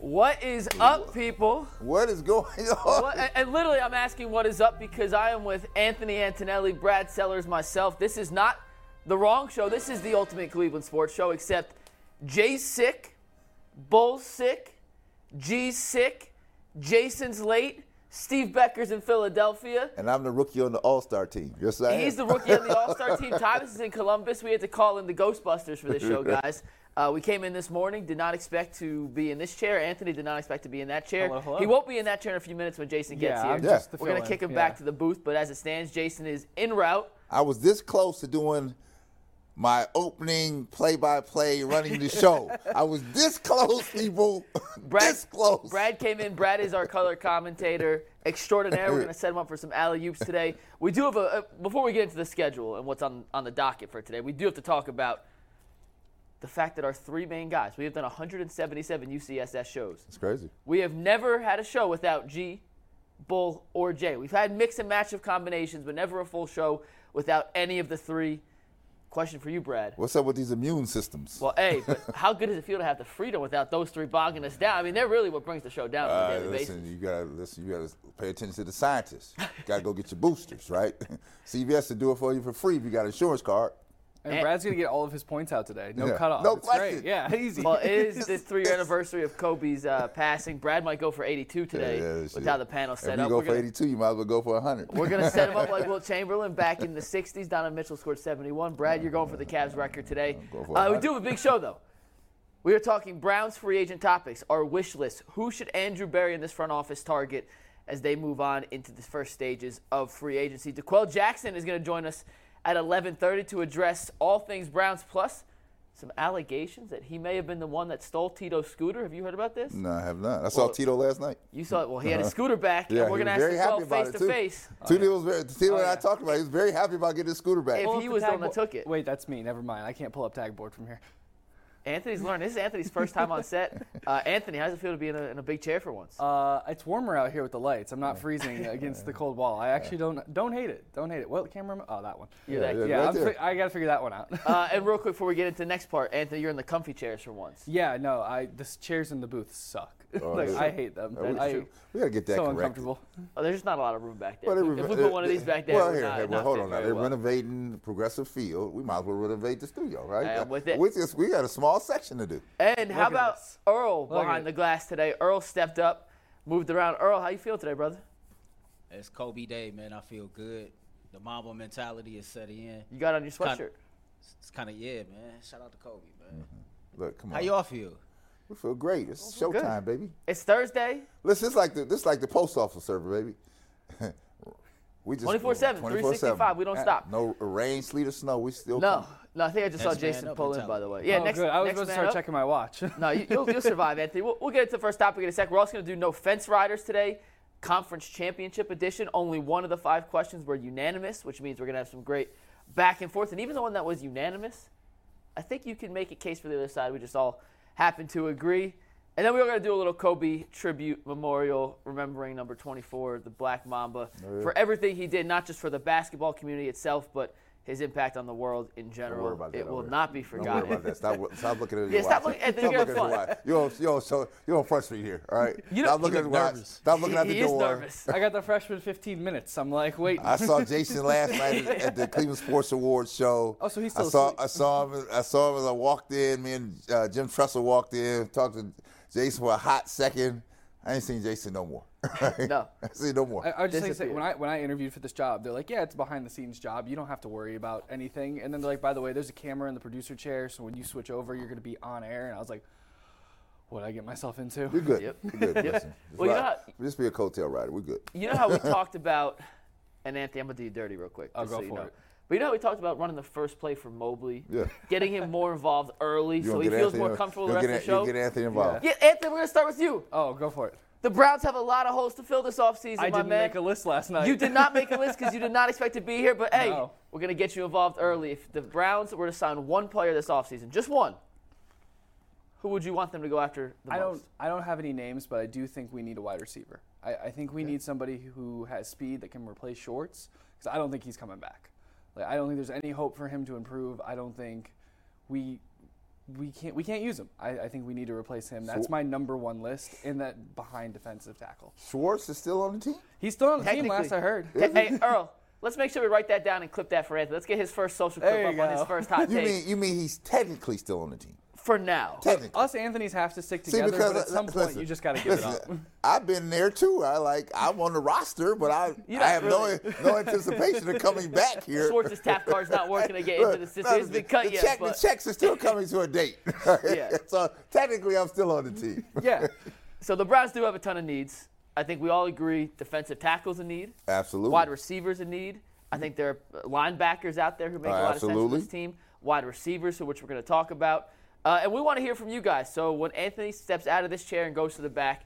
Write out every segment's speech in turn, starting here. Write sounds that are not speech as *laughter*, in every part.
What is up, people? What is going on? What, and, and literally, I'm asking what is up because I am with Anthony Antonelli, Brad Sellers, myself. This is not the wrong show. This is the ultimate Cleveland sports show, except Jay's sick, Bull's sick, G's sick, Jason's late, Steve Becker's in Philadelphia. And I'm the rookie on the All Star team. Yes, I am. He's the rookie on the All Star team. *laughs* Thomas is in Columbus. We had to call in the Ghostbusters for this show, *laughs* guys. Uh, we came in this morning, did not expect to be in this chair. Anthony did not expect to be in that chair. Hello, hello. He won't be in that chair in a few minutes when Jason gets Yeah, here. I'm Yeah. just We're going to kick him Yeah. back to the booth, but as it stands, Jason is en route. I was this close to doing my opening play by play running the show. *laughs* I was this close, people. *laughs* Brad, this close. Brad came in. Brad is our color commentator extraordinaire. We're going to set him up for some alley oops today. We do have a, a before we get into the schedule and what's on on the docket for today. We do have to talk about the fact that our three main guys. We have done 177 UCSS shows. It's crazy. We have never had a show without G, Bull, or J. We've had mix and match of combinations, but never a full show without any of the three. Question for you, Brad. What's up with these immune systems? Well, hey, but *laughs* how good does it feel to have the freedom without those three bogging us down? I mean, they're really what brings the show down on a daily listen, basis. you gotta listen. You gotta pay attention to the scientists. You gotta go get your boosters, right? *laughs* CVS to do it for you for free if you got an insurance card. And And- Brad's gonna get all of his points out today. No Yeah. cutoff. No it's question. great. Yeah, *laughs* easy. Well, it is *laughs* the three-year anniversary of Kobe's uh, passing. Brad might go for 82 today Yeah, yeah, with how the panel set If you up. go We're for gonna- 82, you might as well go for 100. We're going to set him up like *laughs* Wilt Chamberlain back in the 60s. Donovan Mitchell scored 71. Brad, you're going for the Cavs record today. Go Uh, we do have a big show, though. We are talking Browns free agent topics, our wish list. Who should Andrew Berry in this front office target as they move on into the first stages of free agency? D'Qwell Jackson is going to join us at 11:30 to address all things Browns plus some allegations that he may have been the one that stole Tito's scooter. Have you heard about this? No, I have not. I saw Tito last night. You saw it. Well, he had his uh-huh. scooter back, Yeah, and we're going to very ask happy D'Qwell face it to too. face. Oh, Tito was very. Tito and I oh, talked about. it. He was very happy about getting his scooter back. If he the was the tag one that took it. Wait, that's me. Never mind. I can't pull up tag board from here. Anthony's learning. This is Anthony's first time on set. *laughs* Uh, Anthony, how does it feel to be in a, in a big chair for once? Uh, it's warmer out here with the lights. I'm not freezing *laughs* against the cold wall. I actually don't don't hate it. Don't hate it. What camera? Oh, that one. You're that yeah, Yeah, right I'm fi- I gotta figure that one out. Uh, *laughs* and real quick before we get into the next part, Anthony, you're in the comfy chairs for once. yeah, no, I the chairs in the booth suck. Oh, like. I hate them. Uh, we, I, we gotta get that so corrected. uncomfortable. Oh, there's just not a lot of room back there. Well, if, they we, if we re- put one of these back there, Well, here, not, hey, well, not hold on now. They're well. renovating Progressive Field. We might as well renovate the studio, right? I am with it. We just we got a small section to do. And how Look at about this. Earl Look behind the glass today? Earl stepped up, moved around. Earl, how you feel today, brother? It's Kobe Day, man. I feel good. The Mamba mentality is setting in. You got on your Kinda- sweatshirt. It's kind of yeah, man. Shout out to Kobe, man. Look, come on. How y'all feel? We feel great. It's feel good. showtime, baby. It's Thursday. Listen, this like the this like the post office server, baby. *laughs* we just 24/7, 365, we don't uh, stop. No rain, sleet, or snow. We still No, come. no, I think I just saw Next man Jason up pull in, by the way. Yeah, oh, next, good. I was next supposed to start up. checking my watch. No, you, you'll, you'll survive, Anthony. We'll, we'll get into the first topic in a sec. We're also going to do no fence riders today, conference championship edition. Only one of the five questions were unanimous, which means we're going to have some great back and forth. And even the one that was unanimous, I think you can make a case for the other side. We just all happen to agree. And then we're going to do a little Kobe tribute memorial, remembering number 24, the Black Mamba, oh, for everything he did, not just for the basketball community itself, but his impact on the world in general. worry about that it will over not be Don't worry forgotten. about that. Stop, stop looking at *laughs* your Yeah, watch. stop looking at the- Stop you're looking at your fun. watch. You're on, you're on, so, you're on front street here, all right? You know- stop looking at the look watch. Stop looking he at the he is door. nervous. I got the freshman 15 minutes. I'm like, wait. I saw *laughs* Jason last night at, at the Cleveland Sports Awards show. Oh, so he's I saw asleep. I saw him. I saw him as I walked in. Me and uh, Jim Tressel walked in. Talked to Jason for a hot second. I ain't seen Jason no more. *laughs* *laughs* No. I ain't seen no more. I, I would just like to say when I when I interviewed for this job, they're like, yeah, it's a behind the scenes job. You don't have to worry about anything. And then they're like, by the way, there's a camera in the producer chair, so when you switch over, you're gonna be on air. And I was like, what did I get myself into? You're good. Yep. You're good. *laughs* Yep. Listen, just, Well, you know how- just be a coattail rider. We're good. You know how we talked about, and Anthony, I'm gonna do you dirty real quick. I'll just go so you for know. it. But you know how we talked about running the first play for Mobley, Yeah. getting him more involved early, You so he feels Anthony- more comfortable the rest get, of the show. You'll get Anthony involved. Yeah, Anthony, we're gonna start with you. Oh, go for it. The Browns have a lot of holes to fill this offseason, I my didn't man. make a list last night. You did not make a list because you did not *laughs* expect to be here, but hey, No. we're going to get you involved early. If the Browns were to sign one player this offseason, just one, who would you want them to go after the I most? don't. I don't have any names, but I do think we need a wide receiver. I, I think we need somebody who has speed that can replace Schwartz because I don't think he's coming back. Like I don't think there's any hope for him to improve. I don't think we we can't we can't use him. I, I think we need to replace him. That's my number one list in that behind defensive tackle. Schwartz is still on the team. He's still on the team. Technically. Last I heard. Hey, hey, Earl, let's make sure we write that down and clip that for Anthony. Let's get his first social clip There up you on his first hot You take mean you mean he's technically still on the team? For now. Technically. Us Anthony's have to stick together. See, together, because but at some listen, point you just got to give it up. I've been there too. I like I'm on the roster, but I You're I have really. no no anticipation of coming *laughs* back here. Schwartz's tap card's not working to get into the system. It hasn't been cut the yet. check- but the checks are still coming to a date. *laughs* Yeah. so technically, I'm still on the team. *laughs* Yeah. So the Browns do have a ton of needs. I think we all agree defensive tackles a need. Absolutely. Wide receivers a need. I think there are linebackers out there who make Uh, a lot of sense absolutely. for this team. Wide receivers, who- which we're going to talk about. Uh, and we want to hear from you guys. So when Anthony steps out of this chair and goes to the back,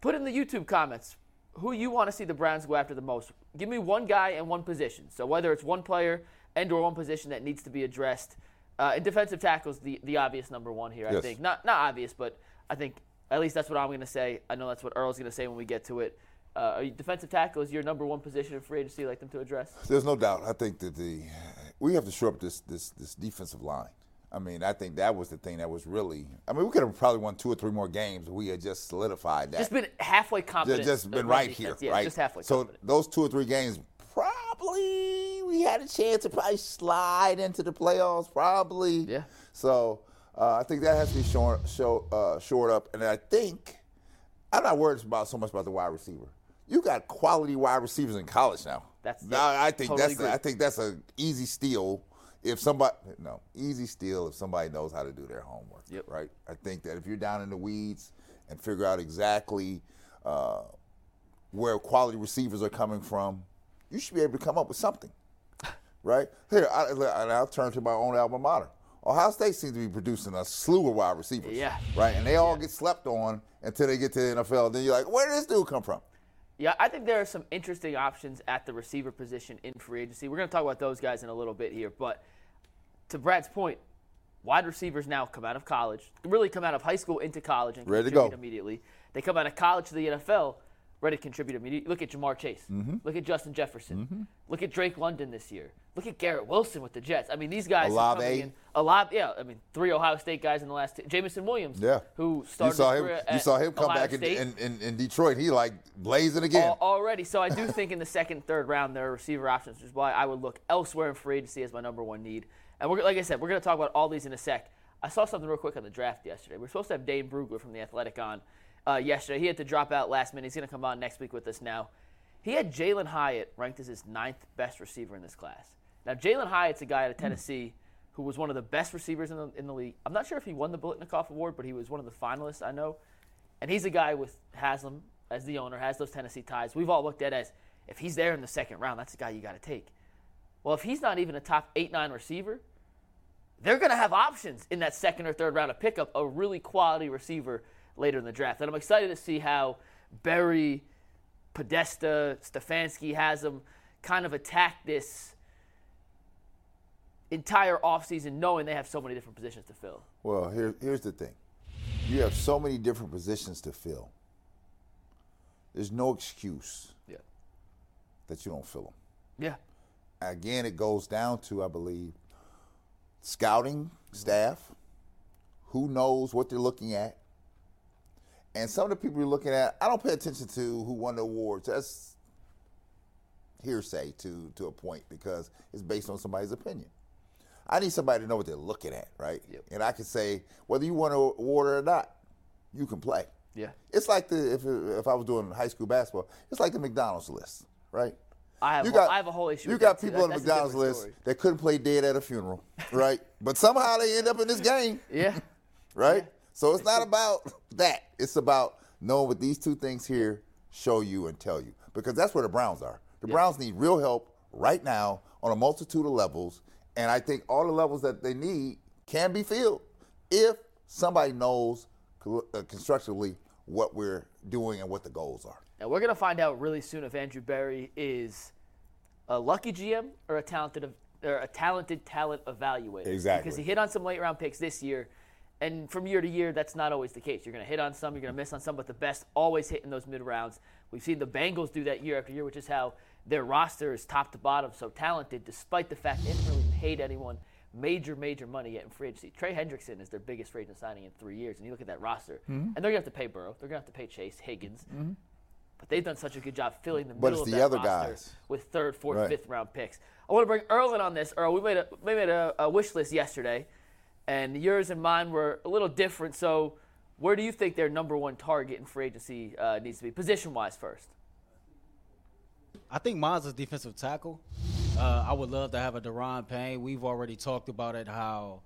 put in the YouTube comments who you want to see the Browns go after the most. Give me one guy and one position. So whether it's one player and or one position that needs to be addressed. Uh, and defensive tackles the the obvious number one here. I Yes. think not not obvious, but I think at least that's what I'm going to say. I know that's what Earl's going to say when we get to it. Uh, you, defensive tackle is your number one position in free agency like them to address? There's no doubt. I think that the we have to shore up this this this defensive line. I mean, I think that was the thing that was really. I mean, we could have probably won two or three more games if we had just solidified that. Just been halfway confident. just uh, been right defense. here, Yeah, right? just halfway so confident. those two or three games, probably we had a chance to probably slide into the playoffs. Probably. Yeah. So uh, I think that has to be short, show, uh, shored up, and I think I'm not worried about so much about the wide receiver. You got quality wide receivers in college now. That's- now, yeah, I think totally that's agree. I think that's an easy steal if somebody no easy steal if somebody knows how to do their homework. Yep. Right. I think that if you're down in the weeds and figure out exactly uh, where quality receivers are coming from, you should be able to come up with something. *laughs* Right here, I, and I'll turn to my own alma mater. Ohio State seems to be producing a slew of wide receivers. Yeah. Right, and they all get slept on until they get to the NFL. Then you're like, where did this dude come from? Yeah, I think there are some interesting options at the receiver position in free agency. We're going to talk about those guys in a little bit here, but to Brad's point, wide receivers now come out of college, really come out of high school into college and Ready to contribute immediately. They come out of college to the NFL, ready to contribute immediately. Look at Ja'Marr Chase. Mm-hmm. Look at Justin Jefferson. Look at Drake London this year. Look at Garrett Wilson with the Jets. I mean, these guys are coming in. A lot, yeah. I mean, three Ohio State guys in the last. Two, Jameson Williams, Yeah, who started you saw him. You saw him come Ohio back in, in, in, in Detroit. He like blazing again. Al- already. So I do think in the second, third round there are receiver options, which is why I would look elsewhere in free agency as my number one need. And we're like I said, we're going to talk about all these in a sec. I saw something real quick on the draft yesterday. We're supposed to have Dane Brugler from the Athletic on uh, yesterday. He had to drop out last minute. He's going to come on next week with us now. He had Jalin Hyatt ranked as his ninth best receiver in this class. Now Jalin Hyatt's a guy out of Tennessee who was one of the best receivers in the, in the league. I'm not sure if he won the Biletnikoff Award, but he was one of the finalists. I know. And he's a guy with Haslam as the owner, has those Tennessee ties. We've all looked at as if he's there in the second round, that's a guy you got to take. Well, if he's not even a top eight, nine receiver, they're going to have options in that second or third round of pickup, a really quality receiver later in the draft. And I'm excited to see how Berry, Podesta, Stefanski has them kind of attack this entire offseason knowing they have so many different positions to fill. Well, here, here's the thing. You have so many different positions to fill. There's no excuse Yeah. that you don't fill them. Yeah. Again, it goes down to, I believe, scouting staff, who knows what they're looking at. And some of the people you're looking at, I don't pay attention to who won the awards. That's hearsay to, to a point because it's based on somebody's opinion. I need somebody to know what they're looking at, right? Yep. And I can say, whether you won an award or not, you can play. Yeah. It's like the if if I was doing high school basketball, it's like the McDonald's list, right? I have, I have a whole issue. You with got that, people on the McDonald's list story. that couldn't play dead at a funeral, right? but somehow they end up in this game, *laughs* Yeah. right? So it's not about that. It's about knowing what these two things here show you and tell you, because that's where the Browns are. The Browns need real help right now on a multitude of levels, and I think all the levels that they need can be filled if somebody knows uh, constructively what we're doing and what the goals are. And we're gonna find out really soon if Andrew Berry is a lucky GM or a talented or a talented talent evaluator. Exactly. Because he hit on some late round picks this year, and from year to year, that's not always the case. You're gonna hit on some, you're gonna miss on some, but the best always hit in those mid rounds. We've seen the Bengals do that year after year, which is how their roster is top to bottom so talented, despite the fact they haven't really paid anyone major, major money yet in free agency. Trey Hendrickson is their biggest free agent signing in three years, and you look at that roster, mm-hmm. and they're gonna have to pay Burrow, they're gonna have to pay Chase, Higgins. Mm-hmm. But they've done such a good job filling the But middle it's of the that other roster guys. with third, fourth, Right. fifth round picks. I want to bring Erlen on this. Earl, we made a we made a, a wish list yesterday, and yours and mine were a little different. So, where do you think their number one target in free agency uh, needs to be, position wise first? I think mine's is defensive tackle. Uh, I would love to have a Daron Payne. We've already talked about it. How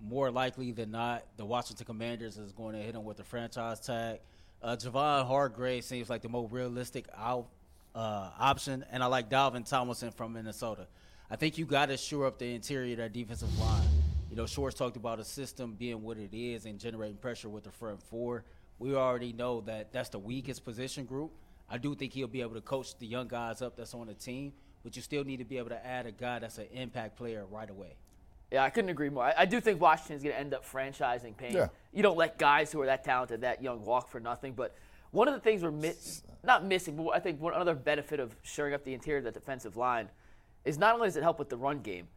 more likely than not, the Washington Commanders is going to hit him with a franchise tag. Uh, Javon Hargrave seems like the more realistic out uh, option, and I like Dalvin Tomlinson from Minnesota. I think you got to shore up the interior of that defensive line. You know, Schwartz talked about a system being what it is and generating pressure with the front four. We already know that that's the weakest position group. I do think he'll be able to coach the young guys up that's on the team, but you still need to be able to add a guy that's an impact player right away. Yeah, I couldn't agree more. I, I do think Washington's going to end up franchising Payne. Yeah. You don't let guys who are that talented, that young, walk for nothing. But one of the things we're mi- uh, not missing, but I think one other benefit of shoring up the interior of the defensive line is not only does it help with the run game,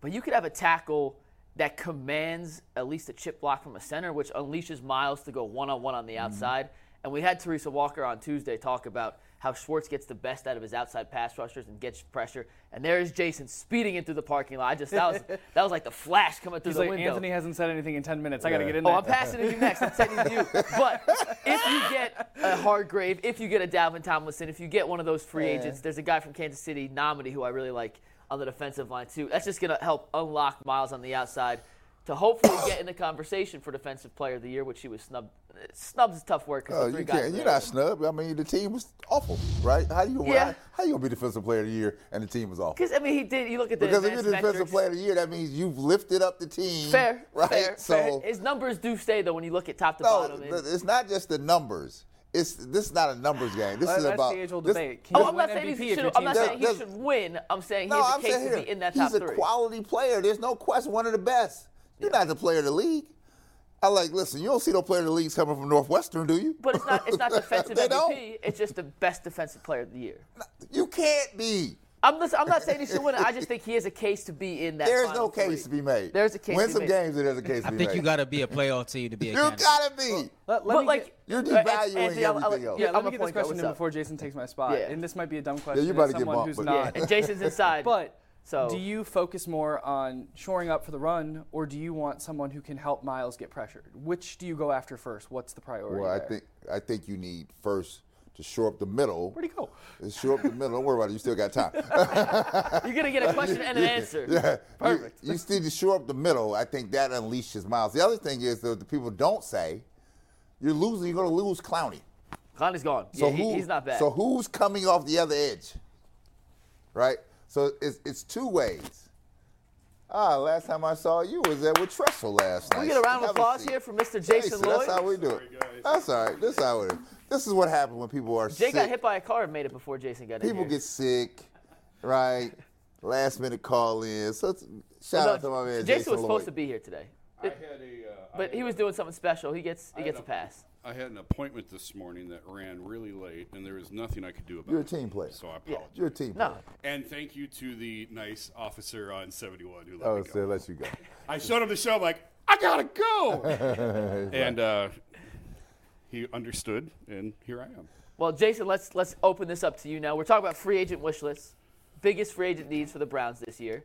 but you could have a tackle that commands at least a chip block from a center, which unleashes Myles to go one on one on the mm-hmm. outside. And we had Teresa Walker on Tuesday talk about how Schwartz gets the best out of his outside pass rushers and gets pressure. And there's Jason speeding into the parking lot. I just that was *laughs* that was like the flash coming through He's the like, window. Anthony hasn't said anything in 10 minutes. I got to Yeah. get in oh, there. Oh. I'm passing to you next. I'm sending you. *laughs* But if you get a Hargrave, if you get a Dalvin Tomlinson, if you get one of those free agents, there's a guy from Kansas City, Nnadi, who I really like on the defensive line too. That's just going to help unlock Myles on the outside to hopefully get in the conversation for Defensive Player of the Year, which he was snubbed. Snubs is tough work because Oh, the three you guys. can't. were You're there. not snub. I mean, the team was awful, right? How do you Yeah. how, how you gonna be defensive player of the year and the team was awful? Because I mean, he did. You look at the Because if you're the defensive metrics. player of the year, that means you've lifted up the team. Fair, right? fair, so fair. His numbers do stay though when you look at top to no, bottom. and- th- it's not just the numbers. It's this is not a numbers game. This That- is that's about the age-old this- debate. Can Oh, you I'm not win saying he MVP if should. your I'm not team's saying he should win. I'm saying he No, has a I'm case to here, be in that top he's top a quality player. There's no question, one of the best. You're not the player of the league. I like. Listen, you don't see no player of the leagues coming from Northwestern, do you? But it's not. It's not *laughs* defensive MVP. don't. It's just the best defensive player of the year. You can't be. I'm. Listen, I'm not saying he should win it. I just think he has a case to be in that. There's final no case three. to be made. There's a case Win to be some made. games, and there's a case to I be think made. you got to be a playoff team to be a You gotta be. Let, let But me like, get, You're uh, devaluing Anthony, I'll- I'll- else. yeah, I'm let gonna me get this question in up. before Jason takes my spot. Yeah. And this might be a dumb question. Yeah, you as about to get someone bumped, who's but- not. Yeah, and Jason's inside. *laughs* But So- do you focus more on shoring up for the run, or do you want someone who can help Myles get pressured? Which do you go after first? What's the priority? Well, I there? think I think you need first to shore up the middle. Where'd he go? Shore up the middle. Don't worry about it. You still got time. *laughs* you're gonna get a question and an *laughs* answer. Yeah, Perfect. You, you need to shore up the middle. I think that unleashes Myles. The other thing is that the people don't say, you're losing. You're going to lose Clowney. Connie's gone. So yeah, he- who, he's not bad. So who's coming off the other edge? Right. So it's it's two ways. Ah, last time I saw you was there with Tressel last night. we get a round of Have applause seat. here for Mr. Jason Lloyd. That's how we do it. That's all right. This is how it is. This is what happens when people are sick. Jay sick. got hit by a car and made it before Jason got in people get sick, right? Last minute call in. So it's, shout No, out to my man Jason, Jason, was supposed to be here today, I had a. Uh, I but had he was a- doing something special. He gets he gets a had pass. I had an appointment this morning that ran really late, and there was nothing I could do about it. You're a it. team player. So I apologize. You're a team. No, player. And thank you to the nice officer on 71 who let Oh, me so go. let you go. I showed him the show. I'm like, I gotta go. *laughs* and uh, he understood, and here I am. Well, Jason, let's let's open this up to you now. We're talking about free agent wish lists, biggest free agent needs for the Browns this year.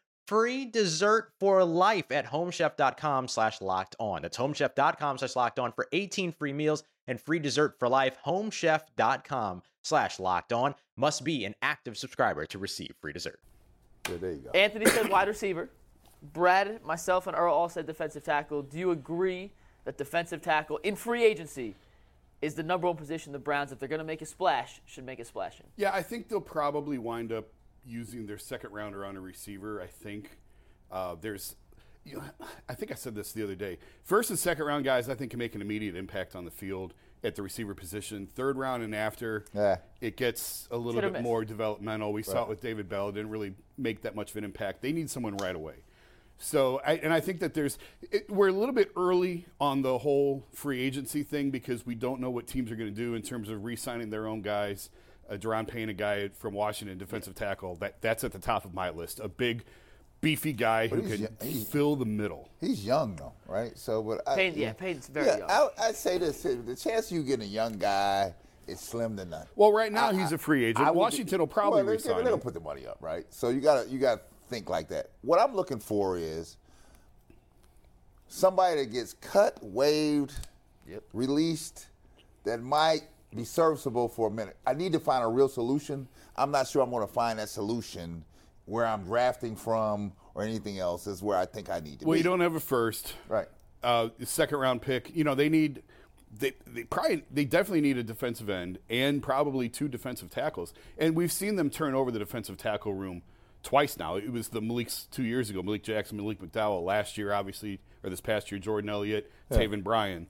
free dessert for life at homechef.com slash locked on. That's homechef.com slash locked on for 18 free meals and free dessert for life. Homechef.com slash locked on must be an active subscriber to receive free dessert. Yeah, there you go. Anthony said wide receiver. Brad, myself, and Earl all said defensive tackle. Do you agree that defensive tackle in free agency is the number one position the Browns, if they're going to make a splash, should make a splash in? Yeah, I think they'll probably wind up using their second rounder on a receiver. I think uh, there's, you know, I think I said this the other day. First and second round guys, I think can make an immediate impact on the field at the receiver position. Third round and after, Yeah. it gets a little Hit or bit miss. more developmental. We saw it with David Bell; it didn't really make that much of an impact. They need someone right away. So, I, and I think that there's, it, we're a little bit early on the whole free agency thing because we don't know what teams are going to do in terms of re-signing their own guys. Uh, Daron Payne, a guy from Washington, defensive tackle, that that's at the top of my list. A big, beefy guy who can young- he- fill the middle. He's young though, right? So, but I, Payne- yeah, Payne's very yeah, young. I, I'd say this: the chance you get a young guy is slim to none. Well, right now I- he's I- a free agent. I would- Washington will probably well, they- re-sign They'll put the money up, right? So you got to you got to think like that. What I'm looking for is somebody that gets cut, waived, released, that might be serviceable for a minute. I need to find a real solution. I'm not sure I'm going to find that solution where I'm drafting from or anything else. Is where I think I need to be. Well, be. you don't have a first. Right. uh, second round pick. You know, they need they they probably they definitely need a defensive end and probably two defensive tackles. And we've seen them turn over the defensive tackle room twice now. It was the Malik's two years ago, Malik Jackson, Malik McDowell. Last year, obviously, or this past year, Jordan Elliott, Taven Bryan.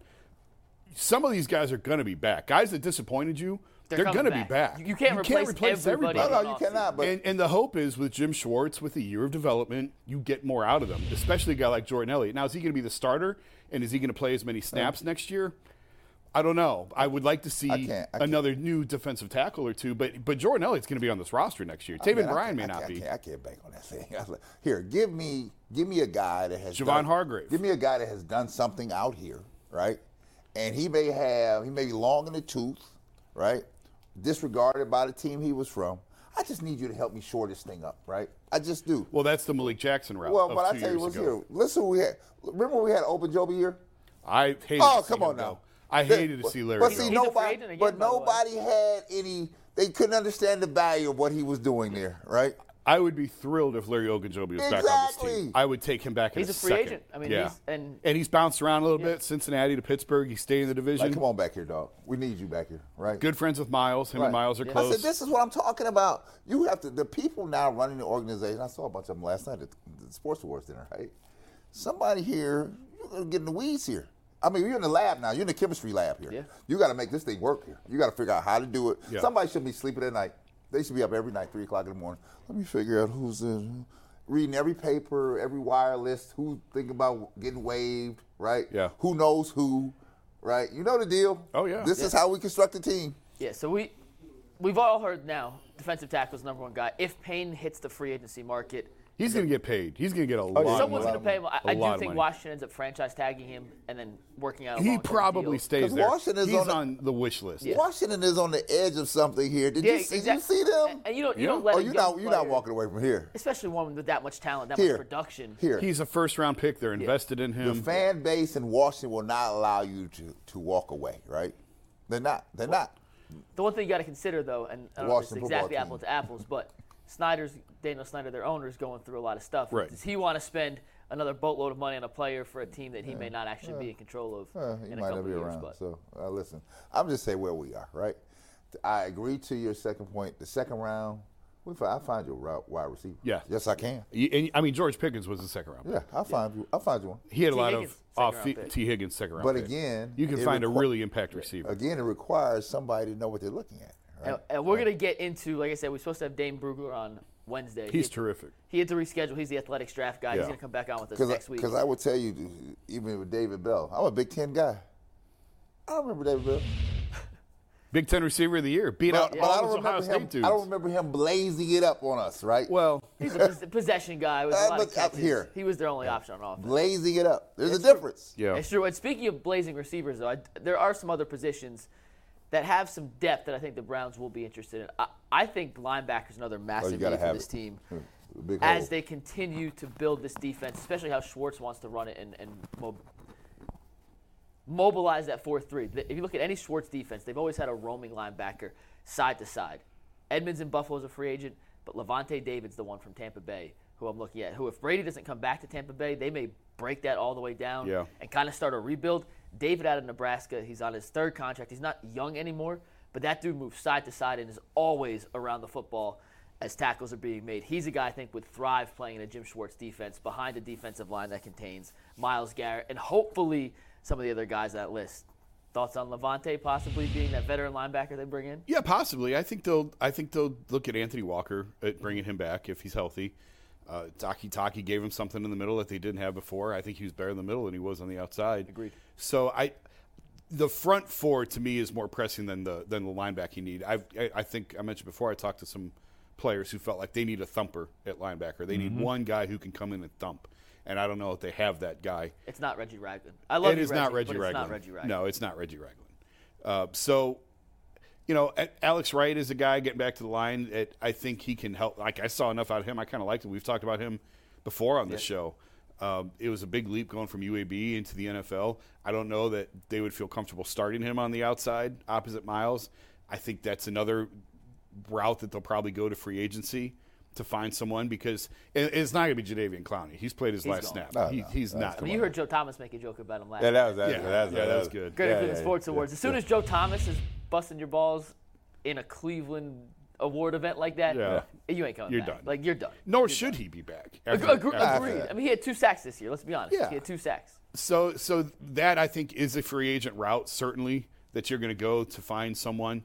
Some of these guys are going to be back. Guys that disappointed you, They're they're, going to be back. back. You- you can't replace everybody. No, no, you cannot. But and, and the hope is with Jim Schwartz, with a year of development, you get more out of them, especially a guy like Jordan Elliott. Now, is he going to be the starter? And is he going to play as many uh-huh. snaps next year? I don't know. I would like to see I can't- I can't. another new defensive tackle or two, but but Jordan Elliott's going to be on this roster next year. Taven Man, I Bryan can't- may I not can't- be. I can't, I can't bank on that thing. *laughs* I was like, Here, give me, give me a guy that has Javon done- Hargrave. Give me a guy that has done something out here, right? And he may have, he may be long in the tooth, right? Disregarded by the team he was from. I just need you to help me shore this thing up, right? I just do. Well, that's the Malik Jackson route. Well, of but I two tell you years what's ago. here. Listen, we had. Remember when we had Ogunjobi here? I hated. Oh, to come him on go. now. I The- hated to see Larry. But see, He's nobody, again, but by way. nobody had any. They couldn't understand the value of what he was doing there, right? I would be thrilled if Larry Ogunjobi was back on this team. I would take him back. in He's a free second. agent. I mean, yeah. he's- and- and he's bounced around a little bit. Cincinnati to Pittsburgh. He stayed in the division. Like, come on back here, dog. We need you back here, right? Good friends with Myles. Him Right. and Myles are I close. said, this is what I'm talking about. You have to. The people now running the organization. I saw a bunch of them last night at the Sports Awards dinner. Right? Somebody here, you're gonna get in the weeds here. I mean, you're in the lab now. You're in the chemistry lab here. Yeah. You got to make this thing work here. You got to figure out how to do it. Yeah. Somebody should be sleeping at night. They should be up every night, three o'clock in the morning. Let me figure out who's in, reading every paper, every wire list. Who thinking about getting waived, right? Yeah. Who knows who, right? You know the deal. Oh, yeah. This is how we construct a team. Yeah, so we we've all heard now defensive tackle's number one guy. If Payne hits the free agency market, He's going to get paid. He's going to get a lot. Oh, yeah. of someone's going to pay him. I, A I lot do think money. Washington ends up franchise tagging him and then working out. A He probably deal. stays 'Cause there. Washington's He's on the- on the wish list. Yeah. Washington is on the edge of something here. Did Yeah, you see? exact- You see them? And, and you don't you Yeah. don't let oh, a you're young not. You're not walking away from here. especially one with that much talent, that Here. much production. Here. He's a first round pick. They're invested in him. the fan base in Washington will not allow you to to walk away. Right? They're not. They're not. The one thing you got to consider, though, and I don't know if it's exactly apples to apples, but Snyder's Daniel Snyder, their owner, is going through a lot of stuff. Right. Does he want to spend another boatload of money on a player for a team that he may not actually be in control of Uh, he in a might couple not be of years? around. But So uh, listen, I'm just saying where we are. Right? I agree to your second point. The second round, We find, I'll find you a ri- wide receiver. Yeah. Yes, I can. Y- And, I mean, George Pickens was the second round. Yeah, I'll find you. I'll find you one. He had a T. lot Higgins, of off round T. Higgins second round. But pick. again, you can it find a really impact receiver. Again, it requires somebody to know what they're looking at. Right? And, and we're gonna get into, like I said, we're supposed to have Dane Brugler on Wednesday. He's he, terrific. He had to reschedule. He's the athletics draft guy. He's gonna come back on with us Because next week. because I would tell you, even with David Bell, I'm a Big Ten guy. I don't remember David Bell. *laughs* Big Ten receiver of the year. Beat But, out but all I don't Ohio remember him. dudes. I don't remember him blazing it up on us, right? Well, *laughs* He's a *laughs* pos- possession guy with a Uh, lot look of up catches. here. He was their only option on offense. blazing it up. There's It's a true. difference. yeah. It's true. And speaking of blazing receivers, though, I, there are some other positions that have some depth that I think the Browns will be interested in. I, I think linebacker is another Oh, massive gotta need for this it. team *laughs* as hole. they continue to build this defense, especially how Schwartz wants to run it and, and mob- mobilize that 4 3. If you look at any Schwartz defense, they've always had a roaming linebacker side to side. Edmunds in Buffalo is a free agent, but Lavonte David's the one from Tampa Bay who I'm looking at. Who, if Brady doesn't come back to Tampa Bay, they may break that all the way down Yeah. and kind of start a rebuild. David out of Nebraska, he's on his third contract. He's not young anymore, but that dude moves side to side and is always around the football as tackles are being made. He's a guy I think would thrive playing in a Jim Schwartz defense behind a defensive line that contains Myles Garrett and hopefully some of the other guys on that list. Thoughts on Lavonte possibly being that veteran linebacker they bring in? Yeah, possibly. I think they'll. I think they'll look at Anthony Walker at bringing him back if he's healthy. Uh, Taki Taki gave him something in the middle that they didn't have before. I think he was better in the middle than he was on the outside. Agreed. So I, the front four to me is more pressing than the than the linebacking need. I've, I I think I mentioned before. I talked to some players who felt like they need a thumper at linebacker. They need one guy who can come in and thump. And I don't know if they have that guy. It's not Reggie Ragland. I love It you, is not Reggie but it's Ragland. not Reggie Ragland. No, it's not Reggie Ragland. Uh, so, you know, Alex Wright is a guy getting back to the line. That I think he can help. Like I saw enough out of him. I kind of liked him. We've talked about him before on this show. Um, it was a big leap going from UAB into the NFL. I don't know that they would feel comfortable starting him on the outside opposite Myles. I think that's another route that they'll probably go to free agency to find someone because it's not going to be Jadeveon Clowney. He's played his He's last gone. snap. No, he, no. he's That's not. I mean, you heard Joe Thomas make a joke about him last Yeah, that was that. Yeah, was, that was, yeah, that was good. Great Yeah, Cleveland yeah, Sports yeah. Awards. As soon as Joe Thomas is busting your balls in a Cleveland award event like that, Yeah. you ain't coming You're back. done. Like you're done. Nor should he be back. Ag- after- agre- after- agreed. I mean, he had two sacks this year. Let's be honest. Yeah. He had two sacks. So, so that I think is a free agent route. Certainly, that you're going to go to find someone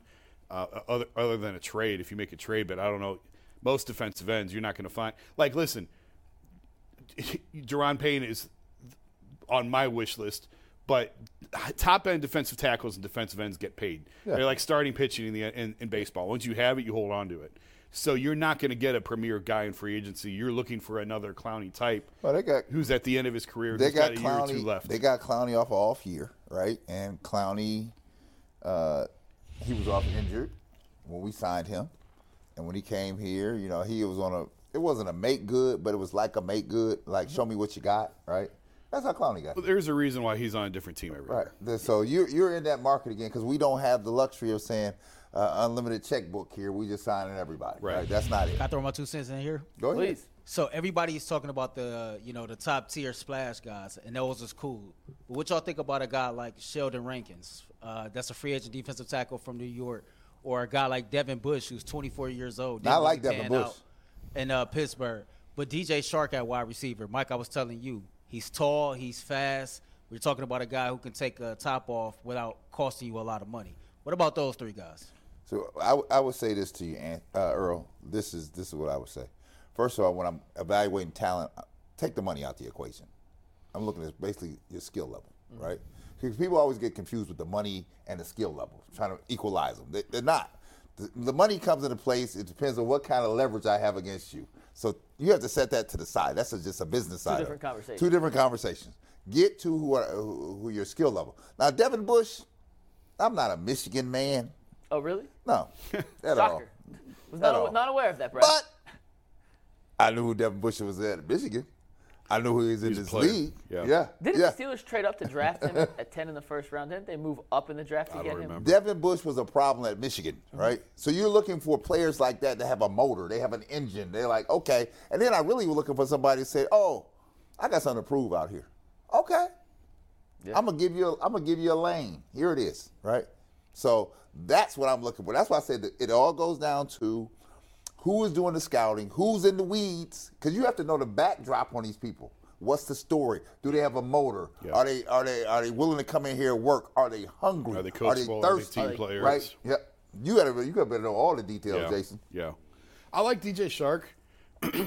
uh, other other than a trade. If you make a trade, but I don't know. Most defensive ends, you're not going to find. Like, listen, *laughs* Daron Payne is on my wish list, but top end defensive tackles and defensive ends get paid. They're like starting pitching in the in, in baseball. Once you have it, you hold on to it. So you're not going to get a premier guy in free agency. You're looking for another Clowney type Well, they got who's at the end of his career. they got got, a year or two left. They got Clowney off off year, right? And Clowney, uh, he was off injured when we signed him, and when he came here, you know, he was on a. It wasn't a make good, but it was like a make good. Like show me what you got, right? That's how Clowney got. Well, there's a reason why he's on a different team every Right. year. Then- So you're you're in that market again because we don't have the luxury of saying uh, unlimited checkbook here. We just signing everybody. Right. Right. That's not it. Can I throw my two cents in here? Go ahead. Please. So everybody's talking about the you know the top tier splash guys, and those is cool. But what y'all think about a guy like Sheldon Rankins? Uh, that's a free agent defensive tackle from New York, or a guy like Devin Bush, who's 24 years old. Not didn't like really Devin Bush. out in uh, Pittsburgh. But DJ Chark at wide receiver, Mike, I was telling you, he's tall, he's fast. We're talking about a guy who can take a top off without costing you a lot of money. What about those three guys? So I, w- I would say this to you, Ant- uh, Earl. This is this is what I would say. First of all, when I'm evaluating talent, uh, take the money out the equation. I'm looking at basically your skill level, right? Because people always get confused with the money and the skill level, trying to equalize them. They, they're not. The, the money comes into place. It depends on what kind of leverage I have against you. So you have to set that to the side. That's a, just a business side. of different conversations. Two different conversations. Get to who, are, who, who your skill level. Now, Devin Bush, I'm not a Michigan man. Oh, really? No, *laughs* at all. Was not, At aw- all. not aware of that, Brad. But I knew who Devin Bush was at Michigan. I knew who he was in He's this player. league. Yeah. yeah. Didn't yeah. the Steelers trade up to draft him at 10 in the first round? Didn't they move up in the draft to I get don't him? remember. Devin Bush was a problem at Michigan, uh-huh. right? So you're looking for players like that that have a motor, they have an engine. They're like, okay. And then I really was looking for somebody to say, oh, I got something to prove out here. Okay. I'm gonna give you. A, I'm gonna give you a lane. Here it is, right? So that's what I'm looking for. That's why I said that it all goes down to who is doing the scouting, who's in the weeds, because you have to know the backdrop on these people. What's the story? Do they have a motor? Yeah. Are they are they are they willing to come in here and work? Are they hungry? Are they coachable? Are they thirsty? team players? Right? Yep. You gotta you gotta better know all the details, yeah. Jason. Yeah. I like DJ Chark,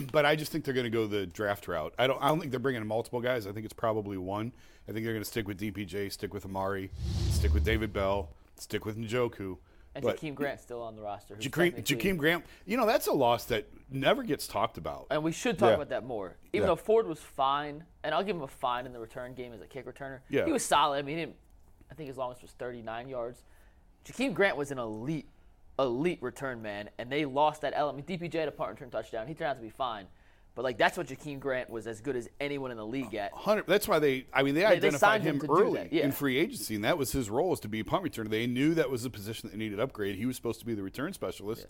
*clears throat* but I just think they're going to go the draft route. I don't. I don't think they're bringing multiple guys. I think it's probably one. I think they're going to stick with DPJ, stick with Amari, stick with David Bell, stick with Njoku. And but Jakeem Grant still on the roster. Jakeem, Jakeem Grant, you know that's a loss that never gets talked about. And we should talk Yeah. about that more. Even Yeah. though Ford was fine, and I'll give him a fine in the return game as a kick returner. Yeah. He was solid. I mean, he didn't, I think his longest was 39 yards. Jakeem Grant was an elite, elite return man, and they lost that element. DPJ had a punt return touchdown. He turned out to be fine. But, like, that's what Jakeem Grant was as good as anyone in the league at. Hundred. That's why they. I mean, they, they identified signed him him, early yeah. in free agency, and that was his role was to be a punt returner. They knew that was the position that needed upgrade. He was supposed to be the return specialist,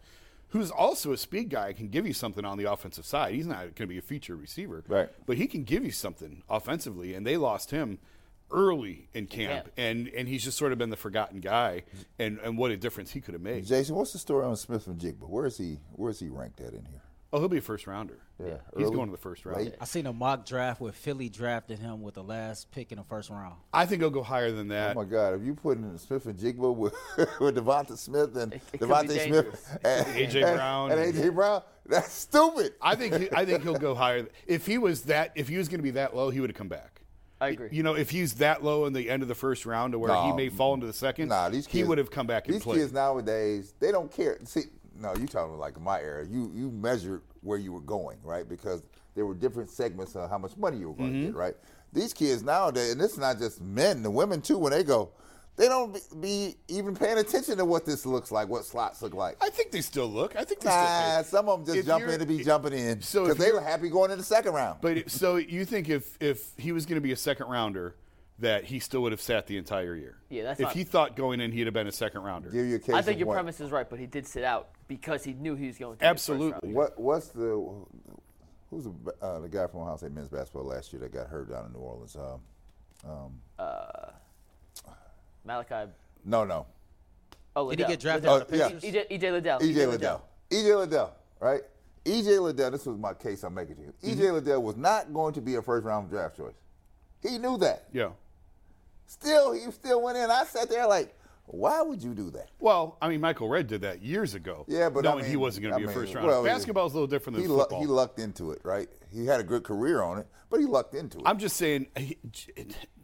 who's also a speed guy. Can give you something on the offensive side. He's not going to be a feature receiver, Right. But he can give you something offensively, and they lost him early in camp, camp. and and he's just sort of been the forgotten guy, and and what a difference he could have made. Jason, what's the story on Smith-Njigba? Where is he? Where is he ranked at in here? Oh, he'll be a first rounder. Yeah, he's early? going to the first round. Late? I seen a mock draft where Philly drafted him with the last pick in the first round. I think he'll go higher than that. Oh my God! If you put in Smith-Njigba *laughs* with, with DeVonta Smith and It- *laughs* it could be DeVonta dangerous. Smith and A.J. and- Brown. and AJ Brown, that's stupid. I think he, I think he'll go higher. If he was that, if he was going to be that low, he would have come back. I agree. You know, if he's that low in the end of the first round, to where he may fall into the second, Nah, these kids, he would have come back and These played. kids nowadays, they don't care. See, no, you talking like in my era. You you measured where you were going, right? Because there were different segments of how much money you were going Mm-hmm. to get, right? These kids nowadays, and this is not just men, the women too. When they go, they don't be, be even paying attention to what this looks like, what slots look like. I think they still look. I think they Nah, still. some of them just If jump in to be jumping in so because if they were happy going in the second round. But so *laughs* you think if if he was going to be a second rounder, that he still would have sat the entire year? Yeah, that's right. if not- he thought going in he'd have been a second rounder. Give you a case I think your what- premise is right, but he did sit out because he knew he was going to. be a first Absolutely. round. What what's the who's the, uh, the guy from Ohio State men's basketball last year that got hurt down in New Orleans? Um, Malachi. no, no, Oh, Did he get drafted Oh, out of the E- EJ, EJ Liddell. EJ Liddell. EJ Liddell, right? EJ Liddell. This was my case I'm making to you. EJ Liddell was not going to be a first round draft choice. He knew that. Yeah. Still, he still went in. I sat there like, why would you do that? Well, I mean, Michael Redd did that years ago. Yeah, but I knowing he wasn't going to be a first rounder. well, Basketball's a little different than He, lu- football. he lucked into it, right? He had a good career on it, but he lucked into it. I'm just saying, he,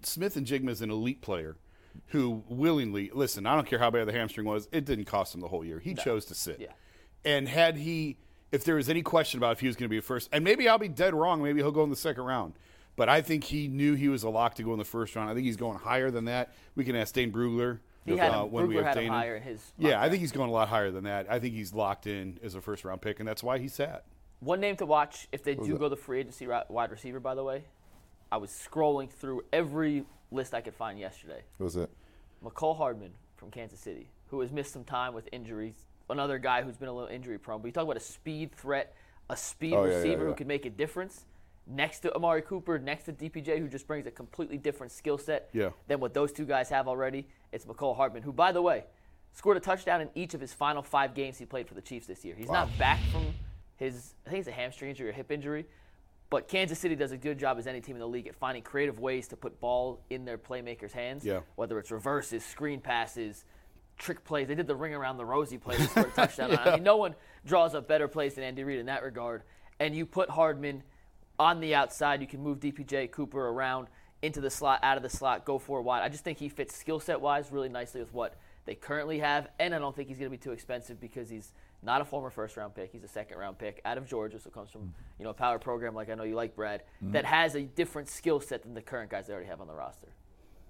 Smith-Njigba is an elite player who willingly listen. I don't care how bad the hamstring was; it didn't cost him the whole year. He chose to sit. Yeah. And had he, if there was any question about if he was going to be a first, and maybe I'll be dead wrong. Maybe he'll go in the second round. But I think he knew he was a lock to go in the first round. I think he's going higher than that. We can ask Dane Brugler. Had uh, when we Brugler had him higher in his. Yeah, I think he's going a lot higher than that. I think he's locked in as a first round pick, and that's why he sat. One name to watch if they do that? go the free agency wide receiver. By the way, I was scrolling through every list I could find yesterday. What was it? Mecole Hardman from Kansas City, who has missed some time with injuries. Another guy who's been a little injury prone. But you talk about a speed threat, a speed Oh, yeah, yeah, receiver yeah. who can make a difference. Next to Amari Cooper, next to DPJ, who just brings a completely different skill set Yeah. than what those two guys have already. It's Mecole Hardman, who, by the way, scored a touchdown in each of his final five games he played for the Chiefs this year. He's not back from his, I think it's a hamstring injury or hip injury. But Kansas City does a good job as any team in the league at finding creative ways to put ball in their playmakers' hands. Yeah. Whether it's reverses, screen passes, trick plays. They did the ring around the rosy play to score a *laughs* touchdown. on. I mean, no one draws up better plays than Andy Reid in that regard. And you put Hardman on the outside. You can move DPJ Cooper around into the slot, out of the slot, go for it wide. I just think he fits skill set wise really nicely with what they currently have. And I don't think he's going to be too expensive because he's not a former first round pick. He's a second round pick out of Georgia, so comes from mm-hmm. you know a power program like I know you like, Brad, mm-hmm. that has a different skill set than the current guys they already have on the roster.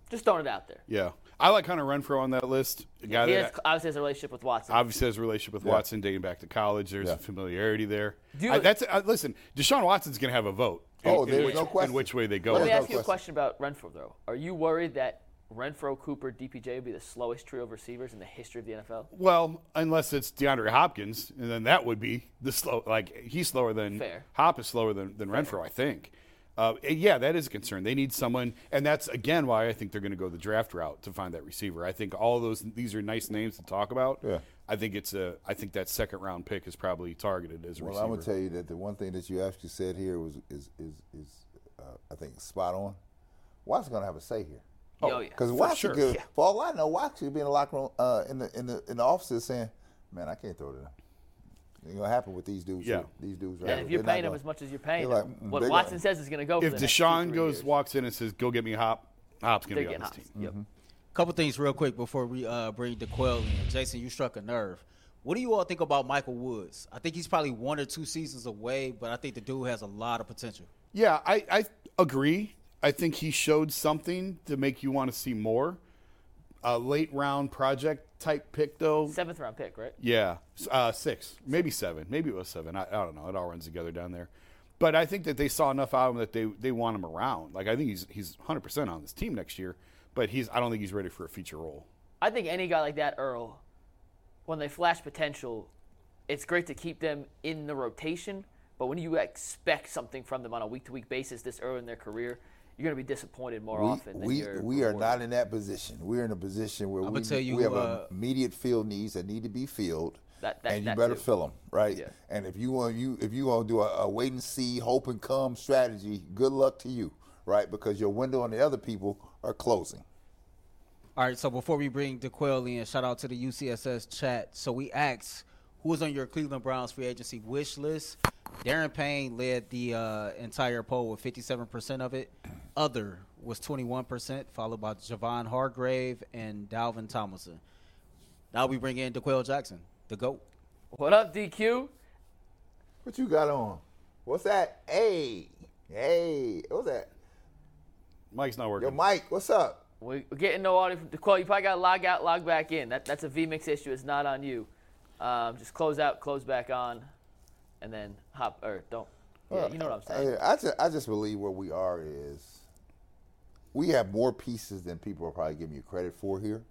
Just throwing it out there. Yeah, I like Hunter Renfrow on that list. A guy He that has, obviously has a relationship with Watson. obviously has a relationship with Yeah. Watson dating back to college. There's Yeah. a familiarity there. You- I, that's uh, listen. Deshaun Watson's going to have a vote. Oh, in, there's which, no question. in which way they go. Let me There's no ask you a question. question about Renfrow, though. Are you worried that Renfrow, Cooper, DPJ would be the slowest trio of receivers in the history of the NFL? Well, unless it's DeAndre Hopkins, and then that would be the slow. Like he's slower than Fair. Hop is slower than, than Renfrow, I think. Uh, yeah, that is a concern. They need someone, and that's again why I think they're going to go the draft route to find that receiver. I think all those these are nice names to talk about. Yeah. I think it's a. I think that second round pick is probably targeted as a Well, receiver. I'm gonna tell you that the one thing that you actually said here was is is is uh, I think spot on. Watson's gonna have a say here. Oh, yeah. Because for Watson, sure. could, Yeah. for all I know, Watson could be in the locker room, uh, in the in the in the offices saying, "Man, I can't throw to them." Ain't gonna happen with these dudes. Yeah. here. These dudes. Right And here. if you're paying them as much as you're paying they're like, mm, what they're Watson gonna- says is going to go. For if the next two, Deshaun three goes years. walks in and says, "Go get me Hop," Hop's gonna they're be on getting this hops. team. Yep. Couple things real quick before we uh, bring D'Qwell in. Jason, you struck a nerve. What do you all think about Michael Woods? I think he's probably one or two seasons away, but I think the dude has a lot of potential. Yeah, I, I agree. I think he showed something to make you want to see more. A late round project type pick, though. Seventh round pick, right? Yeah, uh, six, maybe seven, maybe it was seven. I, I don't know. It all runs together down there. But I think that they saw enough out of him that they they want him around. Like I think he's he's 100 percent on this team next year. But he's I don't think he's ready for a feature role. I think any guy like that, Earl, when they flash potential, it's great to keep them in the rotation. But when you expect something from them on a week to week basis this early in their career, you're going to be disappointed more we, often than we, you're we are not in that position. We're in a position where I'ma we, tell you, we have uh, immediate field needs that need to be filled, That- that- and you that better too. fill them, right? Yeah. And if you want you if you want to do a, a wait and see, hope and come strategy, good luck to you, right? Because your window on the other people are closing. All right, so before we bring D'Qwell in, shout out to the UCSS chat. So we asked who was on your Cleveland Browns free agency wish list. Daron Payne led the uh, entire poll with 57% of it. Other was 21%, followed by Javon Hargrave and Dalvin Tomlinson. Now we bring in D'Qwell Jackson, the GOAT. What up, DQ? What you got on? What's that? Hey, hey, what's that? Mike's not working. Yo. Mike, what's up? We- We're getting no audio from D'Qwell. You probably got to log out, log back in. That, that's a vMix issue. It's not on you. Um, just close out, close back on, and then hop or don't. Yeah, you know what I'm saying. I, I, just, I just believe where we are is we have more pieces than people are probably giving you credit for here.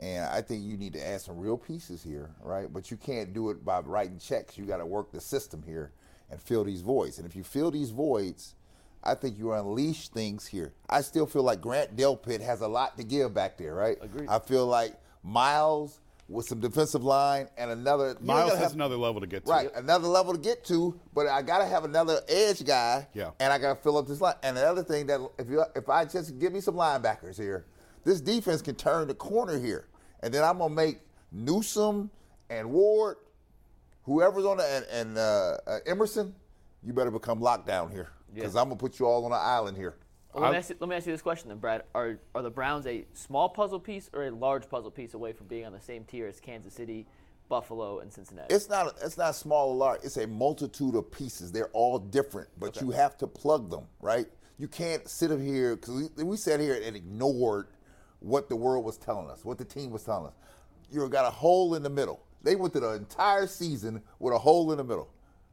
And I think you need to add some real pieces here, right? But you can't do it by writing checks. You got to work the system here and fill these voids. And if you fill these voids, I think you unleash things here. I still feel like Grant Delpit has a lot to give back there, right? Agreed. I feel like Myles with some defensive line and another. Myles has have- another level to get to. Right, another level to get to, but I gotta have another edge guy. Yeah. And I gotta fill up this line. And the other thing that if you if I just give me some linebackers here, this defense can turn the corner here, and then I'm gonna make Newsom and Ward, whoever's on the and, and uh, uh, Emerson, you better become lockdown here because Yeah. I'm gonna put you all on an island here. Well, let, me ask you, let me ask you this question then, Brad. Are are the Browns a small puzzle piece or a large puzzle piece away from being on the same tier as Kansas City, Buffalo, and Cincinnati? It's not it's not small or large. It's a multitude of pieces. They're all different, but you have to plug them, right? You can't sit up here because we, we sat here and ignored what the world was telling us, what the team was telling us. You got a hole in the middle. They went through the entire season with a hole in the middle,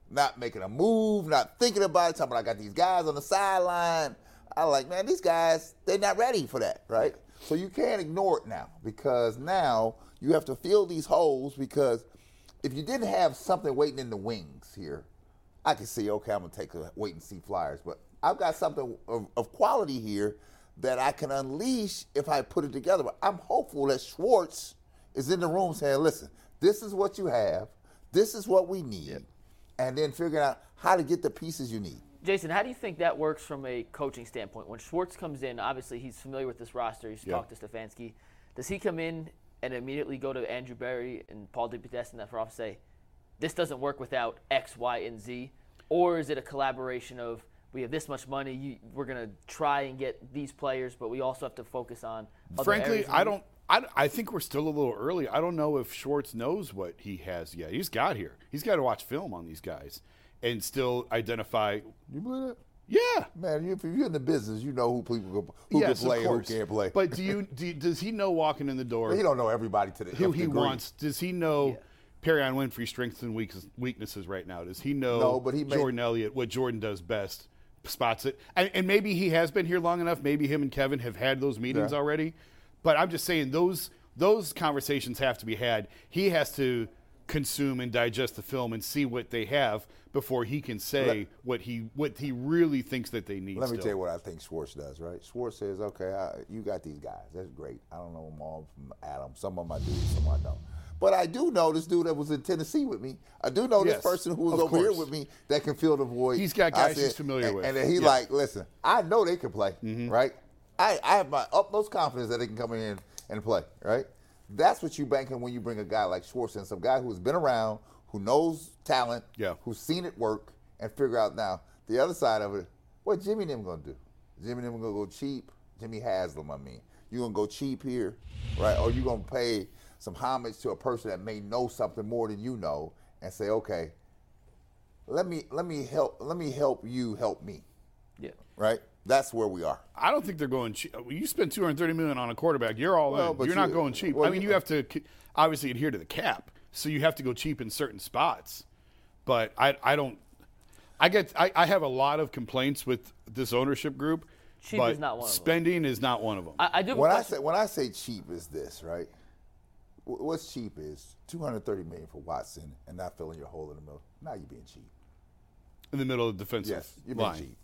not making a move, not thinking about it. Talking about I got these guys on the sideline. I like, man, these guys, they're not ready for that, right? So you can't ignore it now because now you have to fill these holes because if you didn't have something waiting in the wings here, I could say, okay, I'm gonna take a wait and see flyers. But I've got something of, of quality here that I can unleash if I put it together. But I'm hopeful that Schwartz is in the room saying, listen, this is what you have, this is what we need, and then figuring out how to get the pieces you need. Jason, how do you think that works from a coaching standpoint? When Schwartz comes in, obviously he's familiar with this roster. He's Yeah. talked to Stefanski. Does he come in and immediately go to Andrew Berry and Paul DePodesta and that front office and say, "This doesn't work without X, Y, and Z," or is it a collaboration of we have this much money, you, we're going to try and get these players, but we also have to focus on. Other Frankly, I don't. I, I think we're still a little early. I don't know if Schwartz knows what he has yet. He's got here. He's got to watch film on these guys and still identify. You believe that? Yeah, Man, you- if you're in the business, you know who people who yes, can play and who can't play. But do you, do you- does he know walking in the door he don't know everybody to the who nth he degree. wants? Does he know Perrion Winfrey's strengths and weaknesses right now? Does he know No, but he may- Jordan Elliott what Jordan does best? Spots it, and, and maybe he has been here long enough. Maybe him and Kevin have had those meetings Yeah. already. But I'm just saying those those conversations have to be had. He has to consume and digest the film and see what they have before he can say what he what he really thinks that they need. Let me still. tell you what I think Schwartz does, right? Schwartz says, okay, I, you got these guys. That's great. I don't know them all from Adam. Some of them I do, some I don't. But I do know this dude that was in Tennessee with me. I do know Yes, this person who was over here with me that can fill the void. He's got guys he's familiar and, with. And then he Yeah. Mm-hmm. like, listen, I know they can play, right? I, I have my utmost confidence that they can come in and play, right? That's what you banking when you bring a guy like Schwartz and some guy who's been around, who knows talent, Yeah. who's seen it work, and figure out now the other side of it. What Jimmy and them gonna do? Jimmy and them gonna go cheap. Jimmy Haslam, I mean, you gonna go cheap here, right? Or you gonna pay some homage to a person that may know something more than you know, and say, okay, let me let me help let me help you help me, Yeah. right? That's where we are. I don't think they're going cheap. You spend 230 million on a quarterback, you're all Well, in. but You're not going cheap. well, I mean, you- you have to obviously adhere to the cap, so you have to go cheap in certain spots. But I, I don't. I get. I, I have a lot of complaints with this ownership group. Cheap but is not one of them. Spending is not one of them. I, I do. When I say when I say cheap is this, right? What's cheap is 230 million for Watson and not filling your hole in the middle. Now you're being cheap. in the middle of the defensive Yes, you're being line. cheap.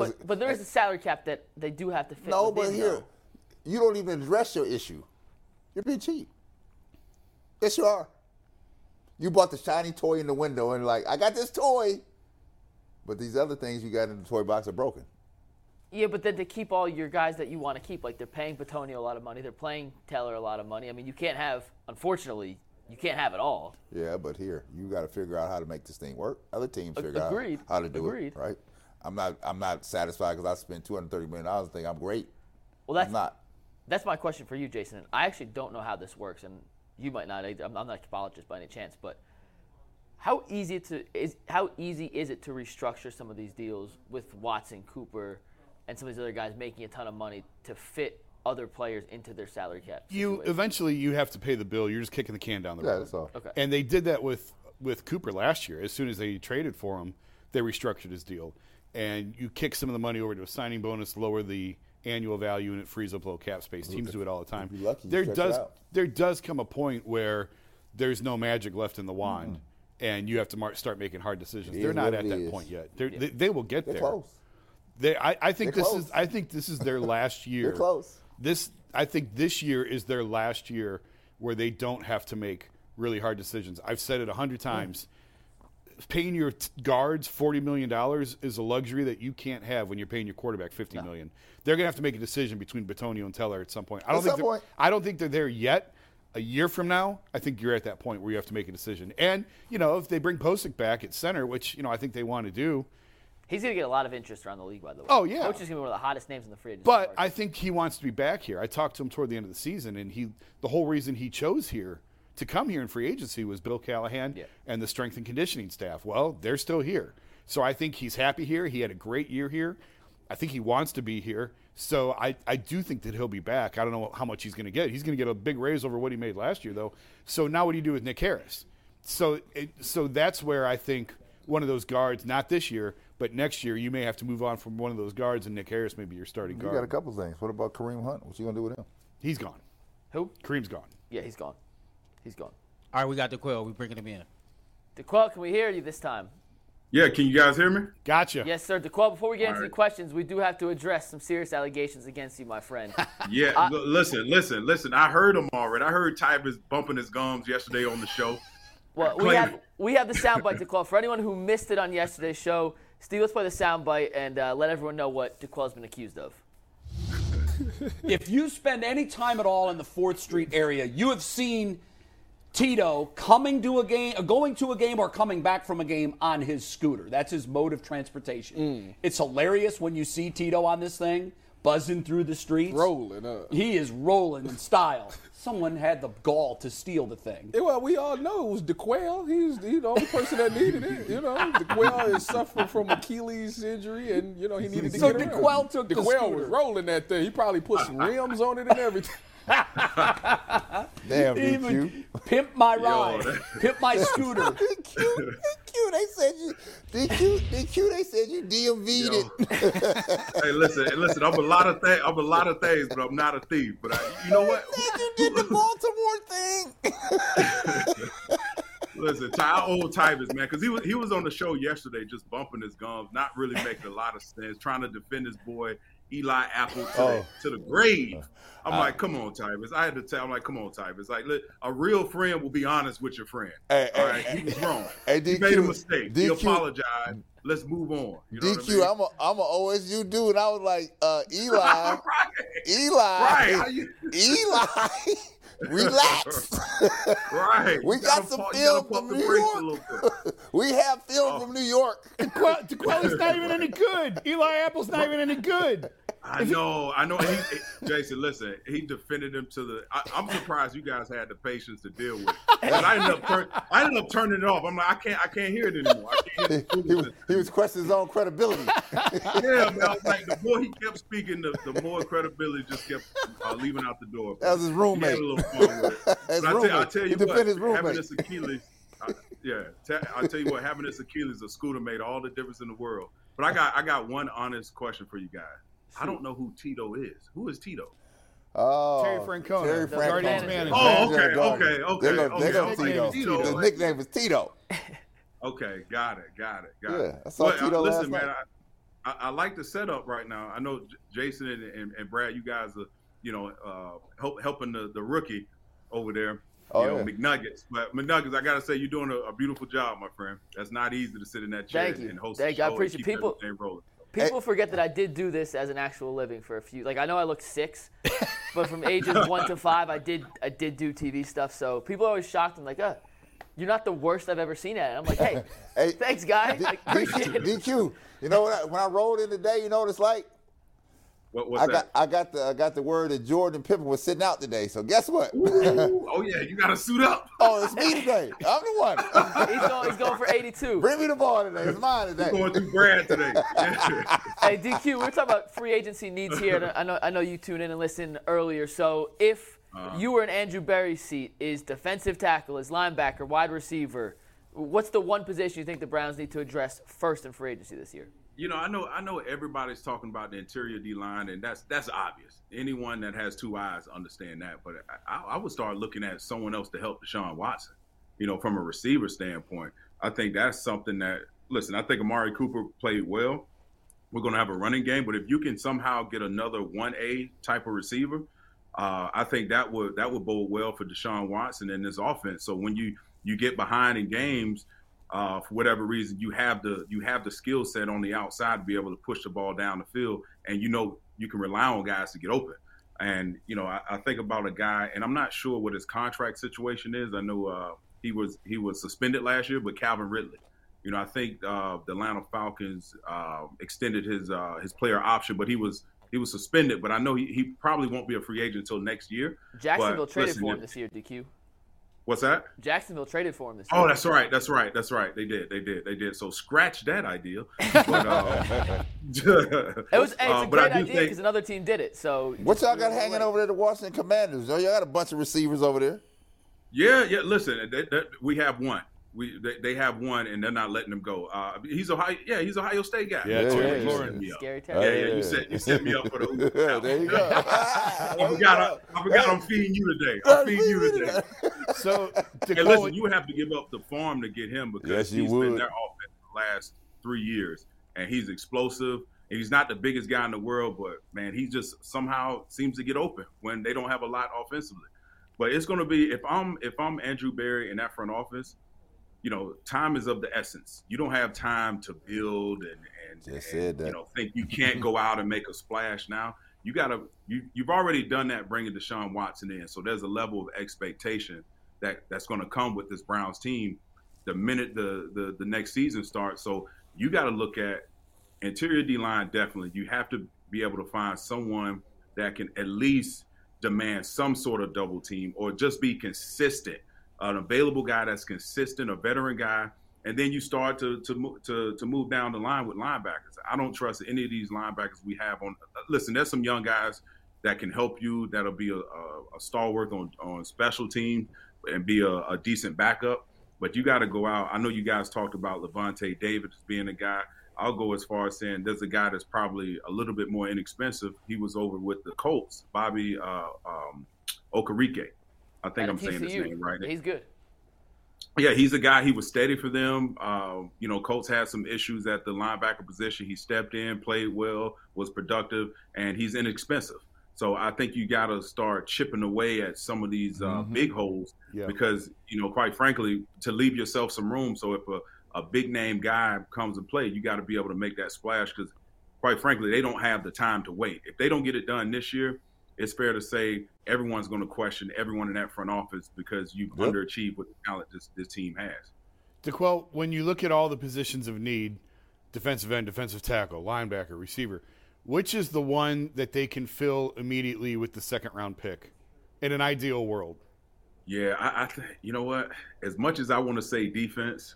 But, but there is a salary cap that they do have to fit. no, but here though. you don't even address your issue. You're being cheap. Yes, you are. You bought the shiny toy in the window and like, I got this toy, but these other things you got in the toy box are broken. Yeah, but then to keep all your guys that you want to keep, like they're paying Bitonio a lot of money, they're paying Teller a lot of money. I mean, you can't have, unfortunately, you can't have it all. Yeah, but here you got to figure out how to make this thing work. Other teams figure agreed. out how to do Agreed. it, right? I'm not. I'm not satisfied because I spent 230 million dollars. and Think I'm great. Well, that's I'm not. that's my question for you, Jason. I actually don't know how this works, and you might not. either. I'm, I'm not a capologist by any chance, but how easy to is how easy is it to restructure some of these deals with Watson, Cooper, and some of these other guys making a ton of money to fit other players into their salary cap? You eventually you have to pay the bill. You're just kicking the can down the Yeah, road. that's all. Okay. And they did that with with Cooper last year. As soon as they traded for him, they restructured his deal, and you kick some of the money over to a signing bonus, lower the annual value, and it frees up low cap space. Teams do it all the time. you're lucky, there does there does come a point where there's no magic left in the wand. And you have to mar- start making hard decisions. It They're not at it that is. point yet. They're, they, they will get They're there. close. They, I, I think They're this close. is. I think this is their *laughs* last year. They're close. This, I think, this year is their last year where they don't have to make really hard decisions. I've said it a hundred times. Paying your t- guards forty million dollars is a luxury that you can't have when you're paying your quarterback fifty million. They're gonna have to make a decision between Bitonio and Teller at some point. I don't At think point. I don't think they're there yet. A year from now, I think you're at that point where you have to make a decision. And you know, if they bring Pocic back at center, which you know I think they want to do, He's going to get a lot of interest around the league, by the way. Oh, yeah. Coach is going to be one of the hottest names in the free agency But market. I think he wants to be back here. I talked to him toward the end of the season, and he the whole reason he chose here to come here in free agency was Bill Callahan Yeah. and the strength and conditioning staff. Well, they're still here, so I think he's happy here. He had a great year here. I think he wants to be here. So I, I do think that he'll be back. I don't know how much he's going to get. He's going to get a big raise over what he made last year, though. So now what do you do with Nick Harris? So it, so that's where I think one of those guards, not this year, but next year, you may have to move on from one of those guards, and Nick Harris may be your starting You guard. got a couple things. What about Kareem Hunt? What's he gonna do with him? He's gone. Who? Kareem's gone. Yeah, he's gone. He's gone. All right, we got the quill. We bringing him in. D'Qwell, can we hear you this time? Yeah, can you guys hear me? Gotcha. Yes, sir. D'Qwell, before we get into All the questions, we do have to address some serious allegations against you, my friend. *laughs* Yeah, l- listen, listen, listen. I heard him already. I heard Tyvis bumping his gums yesterday on the show. Well, we have we have the soundbite D'Qwell. For anyone who missed it on yesterday's show, Steve, let's play the soundbite and uh, let everyone know what D'Qwell's been accused of. *laughs* if you spend any time at all in the Fourth Street area, you have seen Tito coming to a game, uh, going to a game, or coming back from a game on his scooter. That's his mode of transportation. It's hilarious when you see Tito on this thing buzzing through the streets, Rolling up. He is rolling in style. Someone had the gall to steal the thing. Well, we all know it was D'Qwell. He's he the only person that needed it. You know, *laughs* D'Qwell is suffering from Achilles injury, and you know he needed to So get around. D'Qwell took the D'Qwell scooter. was rolling that thing. He probably put some rims on it and everything. *laughs* *laughs* Damn, Even DQ. pimp my ride, that- pimp my *laughs* scooter. DQ, DQ. They said you DQ, DQ. They said you DMV'd Yo. it. Hey, listen, listen. I'm a lot of things. I'm a lot of things, but I'm not a thief. But I, you know what? Said you did the *laughs* Baltimore thing. Listen, Ty, old owe Tyvis, man, because he was he was on the show yesterday, just bumping his gums, not really making a lot of sense, trying to defend his boy. Eli Apple to, Oh. the, to the grave. I'm Uh, like, come on, Tyvis. I had to tell. I'm like, come on, Tyvis. Like, look, a real friend will be honest with your friend. Hey, All hey, right, he was wrong. Hey, he made a DQ, mistake. He apologized. Let's move on. You know DQ, what I I'm a I'm a OSU dude. I was like, uh, *laughs* Eli, right. Eli, Right. You- Eli, *laughs* relax. Right. We got gotta some pump- film from New York. *laughs* we have film Oh. from New York. D'Qwell, D'Qwell's not even any good. *laughs* Eli Apple's not even any good. I know, I know. He, he- Jason, listen, he defended him to the. I, I'm surprised you guys had the patience to deal with. It. *laughs* But I ended up, turn, I ended up turning it off. I'm like, I can't, I can't hear it anymore. I can't hear the *laughs* he, was, he was questioning his own credibility. *laughs* yeah, man. I was like, the more he kept speaking, the, the more credibility just kept uh, leaving out the door. That was his He roommate. had a little fun with it. His But I tell, I tell you what, his roommate. having this Achilles, I, yeah, te- I tell you what, having this Achilles, a scooter made all the difference in the world. But I got, I got one honest question for you guys. I don't know who Tito is. Who is Tito? Oh, Terry Francona, Terry the Francona. Guardians manager. Oh, okay, Manager of the okay, Guardians. okay, They go, okay. they go I Tito. like, Tito, His nickname is Tito. Okay, got it, got it, got Yeah, it. I saw But, uh, Tito listen, last man, night. I, I, I like the setup right now. I know J- Jason and, and, and Brad, you guys are, you know, uh, help, helping the, the rookie over there, you Oh, know, yeah. McNuggets. But McNuggets, I gotta say, you're doing a, a beautiful job, my friend. That's not easy to sit in that chair Thank you. and host Thank a you. I show and appreciate keep people- everything rolling. People forget that I did do this as an actual living for a few. Like I know I look six, *laughs* but from ages one to five, I did I did do TV stuff. So people are always shocked. I'm like, uh, you're not the worst I've ever seen at it. I'm like, *laughs* hey, Hey, thanks, guy. I appreciate DQ, it. DQ. You know what? I, when I rolled in today, you know what it's like. What, what's I that? got I got the I got the word that Jordan Pippen was sitting out today. So guess what? Ooh, oh yeah, you gotta suit up. *laughs* oh, it's me today. I'm the one. *laughs* He's going, he's going for 82. Bring me the ball today. It's mine today. Going through Brad today. *laughs* Hey, DQ, we we're talking about free agency needs here. and I know I know you tuned in and listened earlier. So if Uh-huh. you were in Andrew Berry's seat, is defensive tackle, is linebacker, wide receiver, what's the one position you think the Browns need to address first in free agency this year? You know, I know, I know everybody's talking about the interior D line, and that's that's obvious. Anyone that has two eyes understand that. But I, I would start looking at someone else to help Deshaun Watson. You know, from a receiver standpoint, I think that's something that. Listen, I think Amari Cooper played well. We're going to have a running game, but if you can somehow get another one A type of receiver, uh, I think that would that would bode well for Deshaun Watson in this offense. So when you you get behind in games, uh, for whatever reason, you have the you have the skill set on the outside to be able to push the ball down the field, and you know you can rely on guys to get open. And you know, I, I think about a guy, and I'm not sure what his contract situation is. I know uh, he was he was suspended last year, but Calvin Ridley. You know, I think uh, the Atlanta Falcons uh, extended his uh, his player option, but he was he was suspended. But I know he, he probably won't be a free agent until next year. Jacksonville But traded listen, for him this year, DQ. What's that? Jacksonville traded for him this year. Oh, that's right. That's right. That's right. They did. They did. They did. So scratch that idea. *laughs* But, uh, It was hey, it's *laughs* uh, a but I great do idea because another team did it. So What y'all got hanging over there, the Washington Commanders? Oh, y'all got a bunch of receivers over there. Yeah, yeah. Listen, they, they, we have one. We they, they have one, and they're not letting him go. Uh, he's Ohio. Yeah, he's Ohio State guy. Yeah, Yeah, Terry yeah, You McLaurin. set me up. Scary Yeah, town. yeah. Yeah. You set you set me up for the. *laughs* there you go. *laughs* I forgot. I, I forgot. I'm feeding you today. I'm feeding you today. So, *laughs* to Hey, quote- listen, you have to give up the farm to get him because Yes, you he's would. been their offense the last three years, and he's explosive. And he's not the biggest guy in the world, but man, he just somehow seems to get open when they don't have a lot offensively. But it's going to be if I'm if I'm Andrew Berry in that front office, you know, time is of the essence. You don't have time to build and and, Just and, said that. you know think you *laughs* can't go out and make a splash now. You got to you you've already done that bringing Deshaun Watson in, so there's a level of expectation that that's going to come with this Browns team the minute the the, the next season starts. So you got to look at interior D line definitely. You have to be able to find someone that can at least demand some sort of double team or just be consistent. An available guy that's consistent, a veteran guy, and then you start to to to to move down the line with linebackers. I don't trust any of these linebackers we have on. Listen, there's some young guys that can help you. That'll be a, a, a stalwart on on special team and be a, a decent backup. But you got to go out. I know you guys talked about Lavonte David being a guy. I'll go as far as saying there's a guy that's probably a little bit more inexpensive. He was over with the Colts, Bobby uh, um, Okereke. I think I'm of saying his name right. He's good. yeah, he's a guy. He was steady for them. Uh, you know, Colts had some issues at the linebacker position. He stepped in, played well, was productive, and he's inexpensive. So I think you got to start chipping away at some of these uh, Mhm. big holes Yeah. because you know, quite frankly, to leave yourself some room. So if a, a big name guy comes and play, you got to be able to make that splash because, quite frankly, they don't have the time to wait. If they don't get it done this year, it's fair to say everyone's going to question everyone in that front office because you've Yep. underachieved what the talent this, this team has. D'Qwell, when you look at all the positions of need, defensive end, defensive tackle, linebacker, receiver, which is the one that they can fill immediately with the second round pick in an ideal world? Yeah, I, I think you know what. As much as I want to say defense,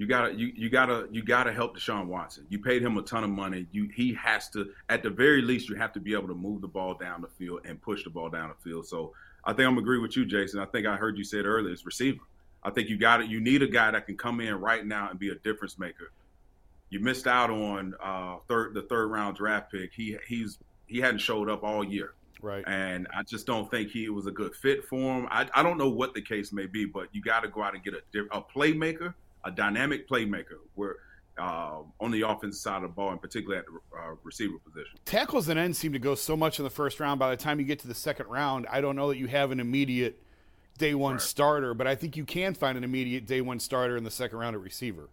you gotta you, you gotta you gotta help Deshaun Watson. You paid him a ton of money. You he has to at the very least you have to be able to move the ball down the field and push the ball down the field. So I think I'm agree with you, Jason. I think I heard you said earlier it's receiver. I think you got it. You need a guy that can come in right now and be a difference maker. You missed out on uh, third the third round draft pick. He he's he hadn't showed up all year. Right. And I just don't think he was a good fit for him. I, I don't know what the case may be, but you got to go out and get a, a playmaker, a dynamic playmaker, where uh, on the offensive side of the ball, and particularly at the uh, receiver position. Tackles and ends seem to go so much in the first round. By the time you get to the second round, I don't know that you have an immediate day one starter, but I think you can find an immediate day one starter in the second round at receiver.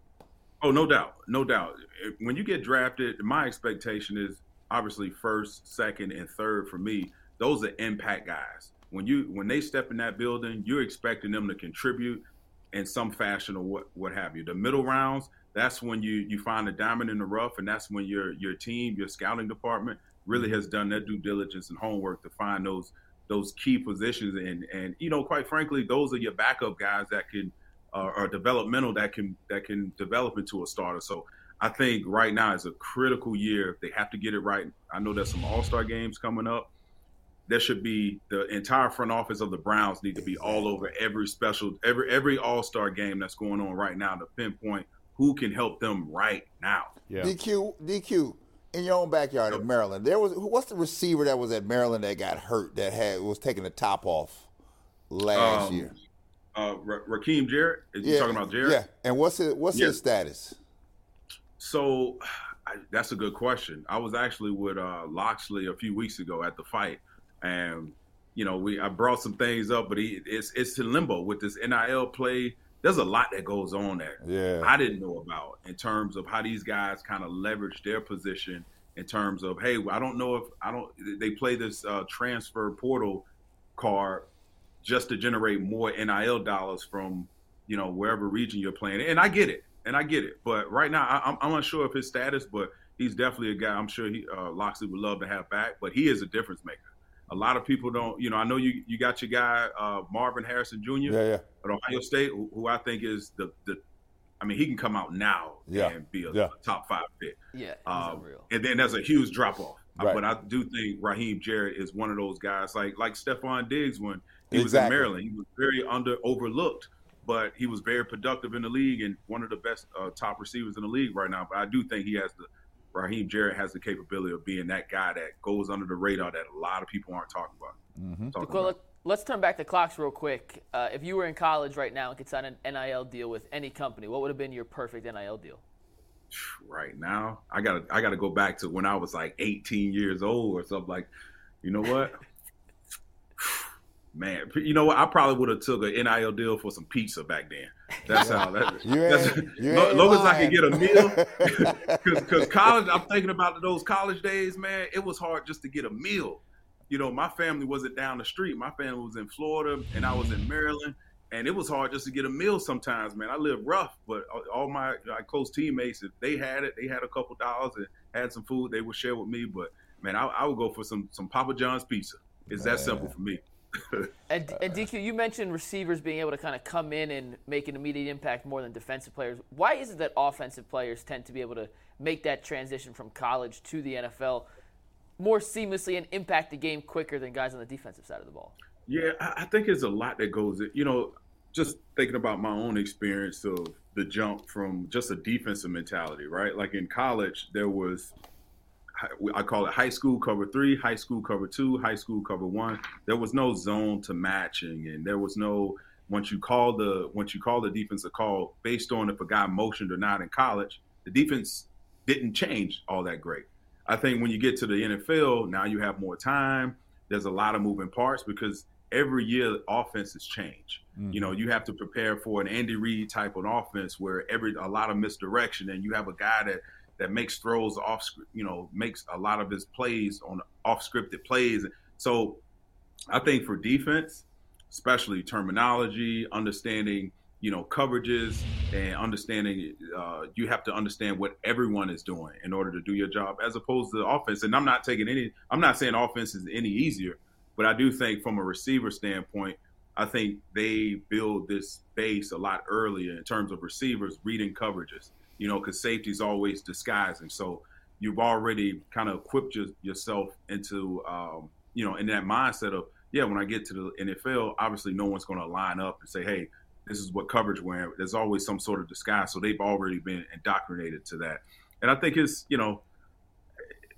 Oh, no doubt, no doubt. When you get drafted, my expectation is obviously first, second, and third for me. Those are impact guys. When you when they step in that building, you're expecting them to contribute in some fashion or what what have you. The middle rounds, that's when you you find a diamond in the rough, and that's when your your team, your scouting department, really has done their due diligence and homework to find those those key positions. And and you know, quite frankly, those are your backup guys that can uh, are developmental that can that can develop into a starter. So I think right now is a critical year. They have to get it right. I know there's some All Star games coming up. There should be the entire front office of the Browns need to be all over every special every every All Star game that's going on right now to pinpoint who can help them right now. DQ, DQ, in your own backyard at Maryland, there was what's the receiver that was at Maryland that got hurt that had was taking the top off last Um, year? Uh, Ra- Rakim Jarrett. Is you talking about Jarrett? Yeah, and what's his what's Yeah. his status? So I, that's a good question. I was actually with uh, Locksley a few weeks ago at the fight, and you know we I brought some things up, but he, it's it's in limbo with this NIL play. There's a lot that goes on there. Yeah. I didn't know about in terms of how these guys kind of leverage their position in terms of hey, I don't know if I don't they play this uh, transfer portal card just to generate more NIL dollars from you know wherever region you're playing, and I get it, and I get it. But right now, I, I'm, I'm unsure of his status, but he's definitely a guy. I'm sure he uh, Locksley would love to have back, but he is a difference maker. A lot of people don't, you know. I know you you got your guy uh, Marvin Harrison Jr. Yeah, yeah. at Ohio State, who, who I think is the the. I mean, he can come out now Yeah, and be a, yeah. a top five pick. Yeah, Um, and then there's a huge drop off. Right. But I do think Rakim Jarrett is one of those guys like like Stefon Diggs when he was in Maryland. He was very under overlooked, but he was very productive in the league and one of the best uh, top receivers in the league right now. But I do think he has the Rakim Jarrett has the capability of being that guy that goes under the radar that a lot of people aren't talking about. Mm-hmm. Talking Well, about. let, us turn back the clocks real quick. Uh, if you were in college right now and could sign an NIL deal with any company, what would have been your perfect NIL deal? *sighs* right now. I gotta I gotta go back to when I was like 18 years old or something like. You know what? Man, you know what? I probably would have took an NIL deal for some pizza back then. That's how. That, *laughs* You that's, ain't- you lo- long as I can get a meal, *laughs* because college. I'm thinking about those college days, man. It was hard just to get a meal. You know, my family wasn't down the street. My family was in Florida, and I was in Maryland, and it was hard just to get a meal sometimes, man. I lived rough, but all- all my, my close teammates, if they had it, they had a couple dollars and had some food, they would share with me. But man, I, I would go for some some Papa John's pizza. It's that simple for me. *laughs* And, and DQ, you mentioned receivers being able to kind of come in and make an immediate impact more than defensive players. Why is it that offensive players tend to be able to make that transition from college to the NFL more seamlessly and impact the game quicker than guys on the defensive side of the ball? Yeah, I, I think there's a lot that goes. You know, just thinking about my own experience of the jump from just a defensive mentality, right? Like in college, there was I call it high school cover three, high school cover two, high school cover one. There was no zone to matching, and there was no once you call the once you call the defensive call based on if a guy motioned or not in college, the defense didn't change all that great. I think when you get to the NFL, now you have more time. There's a lot of moving parts because every year offenses change. Mm-hmm. You know, you have to prepare for an Andy Reid type of offense where every a lot of misdirection, and you have a guy that that makes throws off, you know, makes a lot of his plays on off scripted plays. So, I think for defense, especially terminology, understanding, you know, coverages, and understanding, uh, you have to understand what everyone is doing in order to do your job, as opposed to offense. And I'm not taking any, I'm not saying offense is any easier, but I do think from a receiver standpoint, I think they build this base a lot earlier in terms of receivers reading coverages, you know, because safety is always disguising. So you've already kind of equipped your, yourself into, um, you know, in that mindset of, yeah, when I get to the NFL, obviously no one's going to line up and say, hey, this is what coverage we're in. There's always some sort of disguise. So they've already been indoctrinated to that. And I think it's, you know,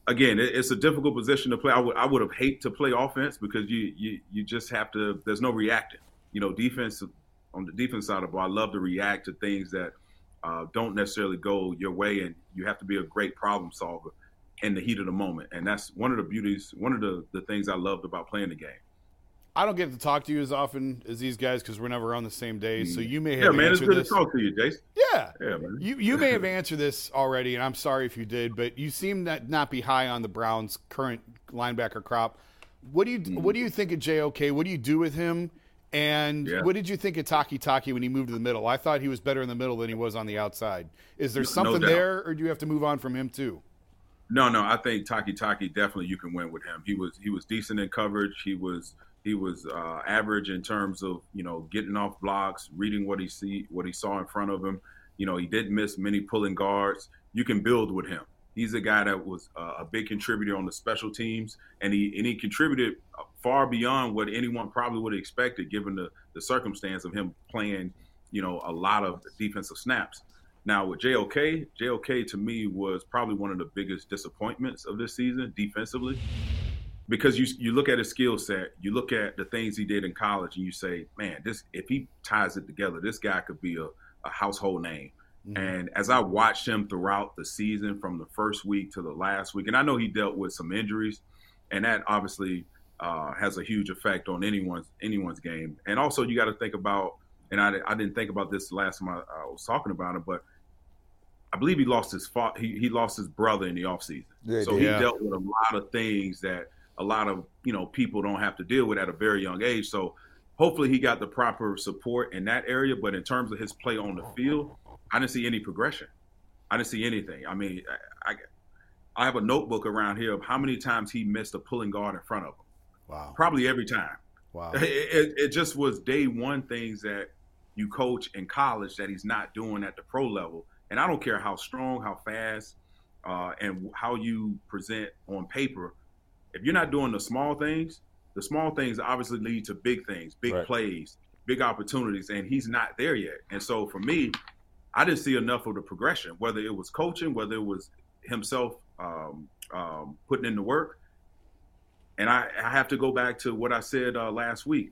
again, it's a difficult position to play. I would I would have hate to play offense because you you you just have to. There's no reacting. You know, defense on the defense side of ball. I love to react to things that uh, don't necessarily go your way, and you have to be a great problem solver in the heat of the moment. And that's one of the beauties, one of the the things I loved about playing the game. I don't get to talk to you as often as these guys because we're never on the same day. So you may have Yeah, man, it's answered good this. to talk to you, Jason. Yeah, Yeah, man. You you may have answered this already, and I'm sorry if you did, but you seem that not be high on the Browns' current linebacker crop. What do you Mm-hmm. what do you think of JOK? What do you do with him? And Yeah. what did you think of Takitaki when he moved to the middle? I thought he was better in the middle than he was on the outside. Is there No- no something doubt. there, or do you have to move on from him too? No, no, I think Takitaki definitely you can win with him. He was he was decent in coverage. He was he was uh, average in terms of you know getting off blocks, reading what he see what he saw in front of him. You know he didn't miss many pulling guards. You can build with him. He's a guy that was uh, a big contributor on the special teams, and he and he contributed far beyond what anyone probably would have expected, given the the circumstance of him playing, you know, a lot of defensive snaps. Now with JOK, JOK to me was probably one of the biggest disappointments of this season defensively. Because you you look at his skill set, you look at the things he did in college, and you say, man, this if he ties it together, this guy could be a, a household name. Mm-hmm. And as I watched him throughout the season, from the first week to the last week, and I know he dealt with some injuries, and that obviously uh, has a huge effect on anyone's anyone's game. And also, you got to think about, and I, I didn't think about this last time I, I was talking about it, but I believe he lost his fa- he, he lost his brother in the offseason. Yeah, so did. he dealt with a lot of things that a lot of you know people don't have to deal with at a very young age. So hopefully he got the proper support in that area. But in terms of his play on the field, I didn't see any progression. I didn't see anything. I mean, I, I I have a notebook around here of how many times he missed a pulling guard in front of him. Wow, Probably every time. wow. It, it, it just was day one things that you coach in college that he's not doing at the pro level. And I don't care how strong, how fast, uh, and how you present on paper. If you're not doing the small things, the small things obviously lead to big things, big Right. plays, big opportunities, and he's not there yet. And so for me, I didn't see enough of the progression, whether it was coaching, whether it was himself um, um, putting in the work. And I, I have to go back to what I said uh, last week.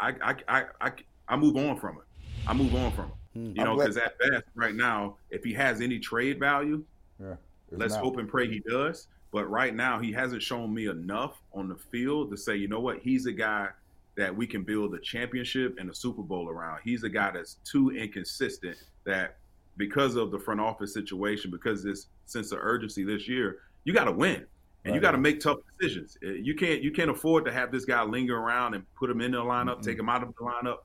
I, I, I, I, I move on from it. I move on from it. You know, because at best, right now, if he has any trade value, Yeah, let's not. hope and pray he does. But right now, he hasn't shown me enough on the field to say, you know what, he's a guy that we can build a championship and a Super Bowl around. He's a guy that's too inconsistent that because of the front office situation, because this sense of urgency this year, you got to win and you got to make tough decisions. Uh, You can't you can't afford to have this guy linger around and put him in the lineup, take him out of the lineup.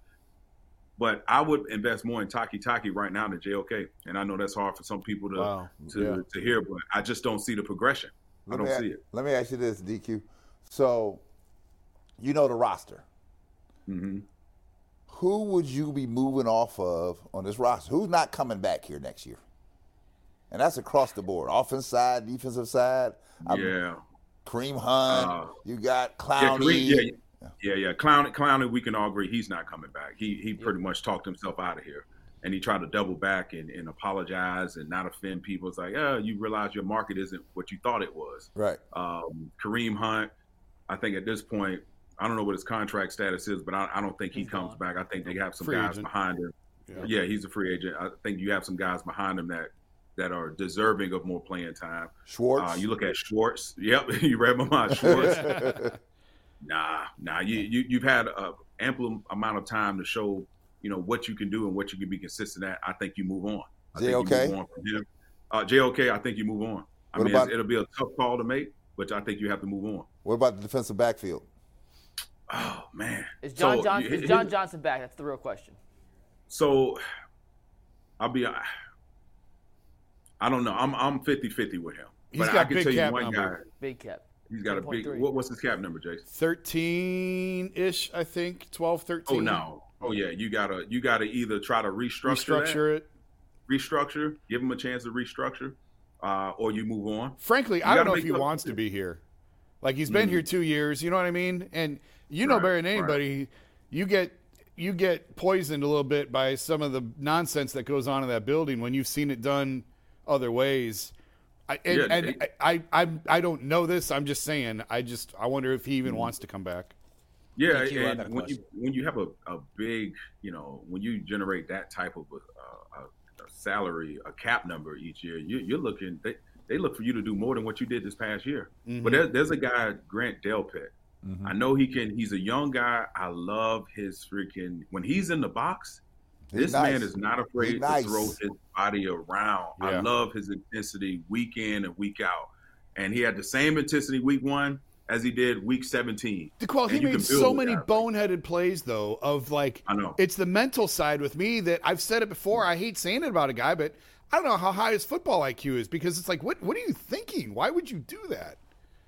But I would invest more in Takitaki right now than JOK, and I know that's hard for some people to Wow. to, Yeah. to hear, but I just don't see the progression. I don't me see it. Let me ask you this, DQ. So, you know the roster. hmm Who would you be moving off of on this roster? Who's not coming back here next year? And that's across the board, offense side, defensive side. I'm- Yeah. Kareem Hunt. Uh, you got Yeah, Clowney. Kareem- yeah, yeah, yeah. Clown, Clowney, we can all agree he's not coming back. He he pretty much talked himself out of here, and he tried to double back and, and apologize and not offend people. It's like, oh, you realize your market isn't what you thought it was. Right. Um, Kareem Hunt, I think at this point, I don't know what his contract status is, but I, I don't think he comes back. I think they have some Free guys agent. behind him. Yeah. Yeah. he's a free agent. I think you have some guys behind him that that are deserving of more playing time. Schwartz. Uh, you look at Schwartz. Yep, *laughs* you read my mind. Schwartz. *laughs* nah, nah. You, you you've had a ample amount of time to show you know what you can do and what you can be consistent at. I think you move on. I think JOK? you move on from him. Uh, JOK, I think you move on. I What mean, about- it'll be a tough call to make, but I think you have to move on. What about the defensive backfield? Oh man, Is John So, Johnson is John Johnson back? That's the real question. So I'll be. I don't know. I'm I'm 50-50 with him. He's but I got can big tell you cap one number. guy. Big cap. He's got a big. 10.3. What, what's his cap number, Jason? 13 ish, I think. 12, 13. Oh no. Oh yeah. You gotta you gotta either try to restructure Restructure it. restructure, give him a chance to restructure, uh, or you move on. Frankly, You I don't know if he wants to be here. Like he's been Mhm. here two years. You know what I mean? And you know Right, better than right. anybody, you get you get poisoned a little bit by some of the nonsense that goes on in that building when you've seen it done other ways. I, and, Yeah, and it- I, I I don't know this. I'm just saying. I just I wonder if he even Mm-hmm. wants to come back. Yeah, DQ, I got a and when you when you have a, a big, you know, when you generate that type of a, a, a salary, a cap number each year, you, you're looking. They, they look for you to do more than what you did this past year. Mhm. But there, there's a guy, Grant Delpit. I know he can. He's a young guy. I love his freaking when he's in the box. He's This nice. man is not afraid nice. to throw his body around. I love his intensity week in and week out. And he had the same intensity week one as he did week 17. D'Qwell, he And you can made so many that. boneheaded plays though. Of like, I know. it's the mental side with me that I've said it before. I hate saying it about a guy, but I don't know how high his football IQ is because it's like, what what are you thinking? Why would you do that?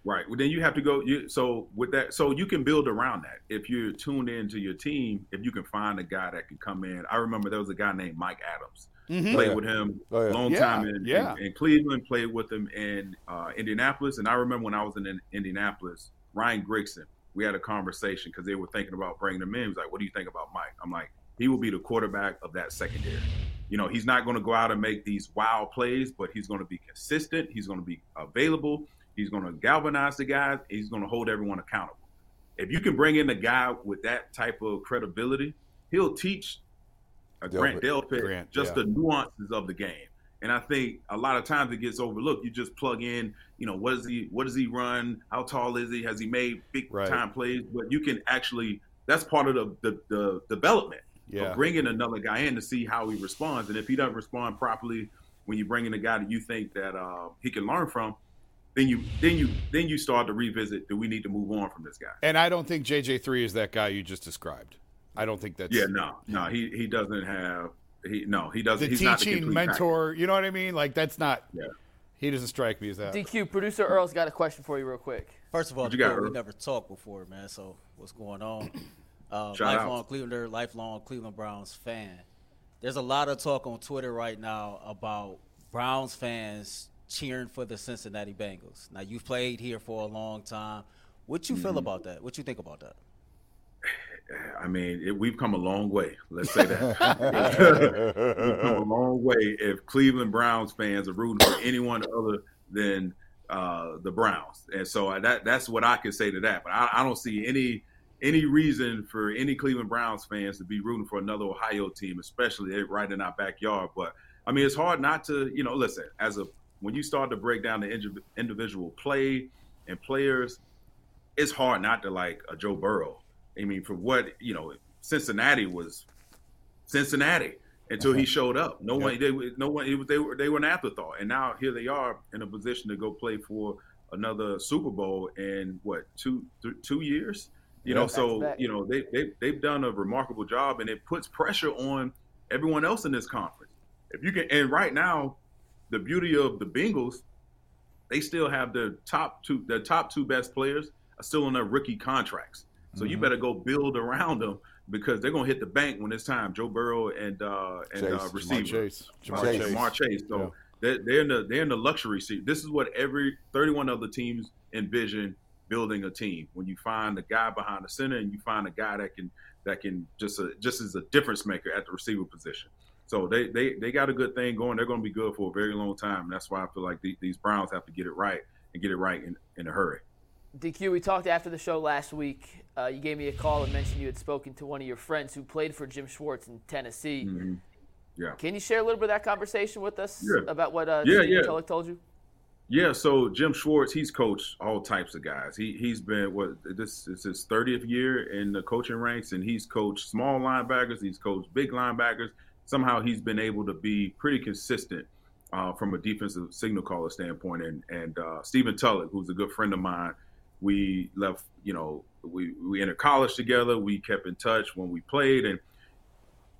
Right. Well, then you have to go. You, so with that, so you can build around that. If you're tuned into your team, if you can find a guy that can come in. I remember there was a guy named Mike Adams. Mhm. Played with him Oh, yeah. long Yeah, time in, yeah. in, in Cleveland. Played with him in uh, Indianapolis. And I remember when I was in, in Indianapolis, Ryan Grigson. We had a conversation because they were thinking about bringing him in. He was like, "What do you think about Mike?" I'm like, "He will be the quarterback of that secondary." You know, he's not going to go out and make these wild plays, but he's going to be consistent. He's going to be available. He's going to galvanize the guys. He's going to hold everyone accountable. If you can bring in a guy with that type of credibility, he'll teach a Grant Delpit just yeah. the nuances of the game. And I think a lot of times it gets overlooked. You just plug in, you know, what does he what does he run? How tall is he? Has he made big Right. time plays? But you can actually that's part of the the, the development Yeah. of bringing another guy in to see how he responds. And if he doesn't respond properly when you bring in a guy that you think that uh, he can learn from, then you then you then you start to revisit. Do we need to move on from this guy? And I don't think JJ three is that guy you just described. I don't think that's Yeah, no, no, he he doesn't have he no he doesn't. the he's not the teaching complete package. mentor. You know what I mean? Like that's not. Yeah. He doesn't strike me as that. DQ producer Earl's got a question for you, real quick. First of all, you got, we never talked before, man. So what's going on? *clears throat* Uh, Shout out. lifelong Clevelander, lifelong Cleveland Browns fan. There's a lot of talk on Twitter right now about Browns fans cheering for the Cincinnati Bengals. Now you've played here for a long time. What you Mm-hmm. feel about that? What you think about that? I mean, it, we've come a long way. Let's say that. *laughs* we've come a long way. If Cleveland Browns fans are rooting for anyone other than uh, the Browns, and so I- that that's what I can say to that. But I, I don't see any any reason for any Cleveland Browns fans to be rooting for another Ohio team, especially right in our backyard. But I mean, it's hard not to, you know, listen. As a when you start to break down the individual play and players, it's hard not to like a Joe Burrow. I mean, for what you know, Cincinnati was Cincinnati until he uh-huh. showed up. No one, they, no one, it was, they were they were an afterthought, and now here they are in a position to go play for another Super Bowl in what two th- two years. You Yeah. know, so Back-to-back. you know they they they've done a remarkable job, and it puts pressure on everyone else in this conference. If you can, and right now, the beauty of the Bengals, they still have the top two, the top two best players are still on their rookie contracts. So you Mhm. better go build around them because they're gonna hit the bank when it's time. Joe Burrow and uh, and Chase. uh, Ja'Marr receiver Chase. Ja'Marr Chase. Ja'Marr Chase. So they're, they're in the they're in the luxury seat. This is what every 31 other teams envision building a team. When you find the guy behind the center and you find a guy that can that can just a, just as a difference maker at the receiver position. So they, they they got a good thing going. They're going to be good for a very long time. And that's why I feel like the, these Browns have to get it right and get it right in, in a hurry. DQ, we talked after the show last week. Uh, you gave me a call and mentioned you had spoken to one of your friends who played for Jim Schwartz in Tennessee. Mhm. Yeah. Can you share a little bit of that conversation with us Yeah. about what uh, Yeah, Steve yeah. Tulloch told you? Yeah, so Jim Schwartz, he's coached all types of guys. He he's been what this is his thirtieth year in the coaching ranks, and he's coached small linebackers, he's coached big linebackers. Somehow he's been able to be pretty consistent uh, from a defensive signal caller standpoint. And and uh, Stephen Tulloch, who's a good friend of mine, we left. You know, we we entered college together. We kept in touch when we played, and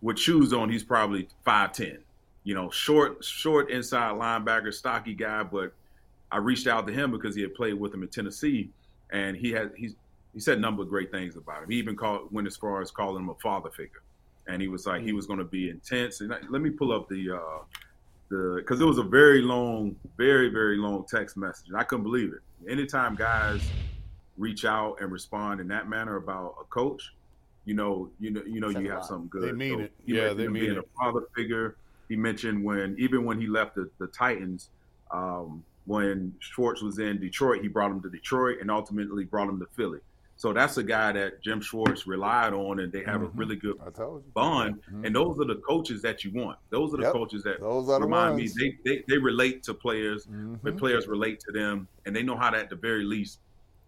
with shoes on, he's probably five ten. You know, short short inside linebacker, stocky guy, but I reached out to him because he had played with him in Tennessee, and he had he's he said a number of great things about him. He even called went as far as calling him a father figure, and he was like he was going to be intense. And I, let me pull up the uh, the because it was a very long, very very long text message, and I couldn't believe it. Anytime guys reach out and respond in that manner about a coach, you know, you know, you know, Says you have lot. something good. They mean it. Yeah, they mean being it. a father figure. He mentioned when even when he left the, the Titans, um, when Schwartz was in Detroit, he brought him to Detroit and ultimately brought him to Philly. So that's a guy that Jim Schwartz relied on, and they have a really good bond. And those are the coaches that you want. Those are the Yep. coaches that Those are the remind ones. me they, they they relate to players, but Mhm. players relate to them, and they know how to at the very least,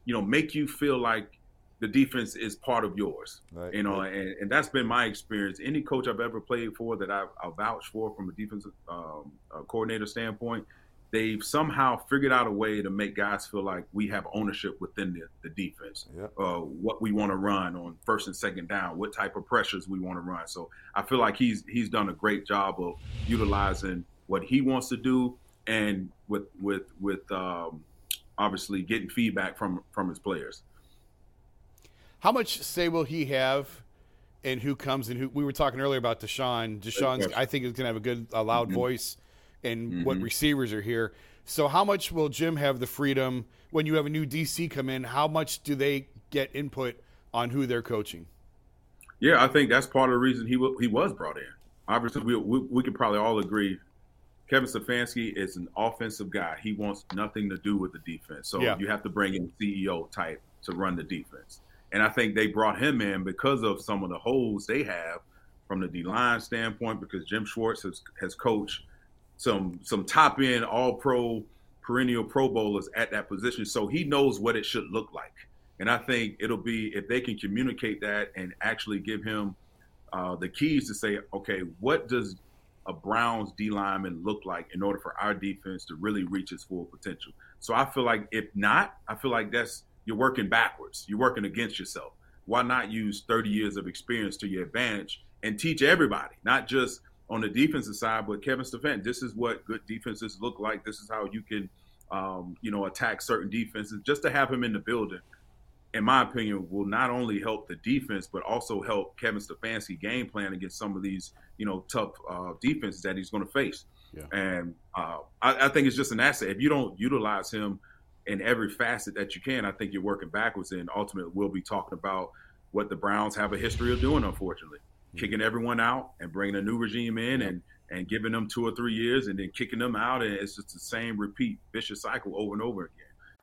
you know, make you feel like the defense is part of yours. Right. You know, and, and that's been my experience. Any coach I've ever played for that I've, I've vouched for from a defensive um, uh, coordinator standpoint, they've somehow figured out a way to make guys feel like we have ownership within the, the defense. Uh, what we want to run on first and second down, what type of pressures we want to run. So I feel like he's he's done a great job of utilizing what he wants to do and with with with um, obviously getting feedback from from his players. How much say will he have and who comes and who? We were talking earlier about Deshaun. Deshaun's. I think, is going to have a good, a loud Mhm. voice in what Mhm. receivers are here. So, how much will Jim have the freedom when you have a new DC come in? How much do they get input on who they're coaching? Yeah, I think that's part of the reason he wa- he was brought in. Obviously, we we, we could probably all agree. Kevin Stefanski is an offensive guy. He wants nothing to do with the defense. So Yeah. you have to bring in CEO type to run the defense. And I think they brought him in because of some of the holes they have from the D line standpoint, because Jim Schwartz has, has coached some some top end all pro perennial pro bowlers at that position. So he knows what it should look like. And I think it'll be if they can communicate that and actually give him uh, the keys to say, okay, what does a Browns D lineman look like in order for our defense to really reach its full potential? So I feel like if not, I feel like that's you're working backwards. You're working against yourself. Why not use 30 years of experience to your advantage and teach everybody, not just on the defensive side, but Kevin Stefanski. This is what good defenses look like. This is how you can, um, you know, attack certain defenses. Just to have him in the building in my opinion, will not only help the defense, but also help Kevin Stefanski game plan against some of these, you know, tough uh, defenses that he's going to face. Yeah. And uh, I, I think it's just an asset. If you don't utilize him in every facet that you can, I think you're working backwards. And ultimately, we'll be talking about what the Browns have a history of doing, unfortunately, kicking mm-hmm. everyone out and bringing a new regime in and and giving them two or three years and then kicking them out, and it's just the same repeat vicious cycle over and over again.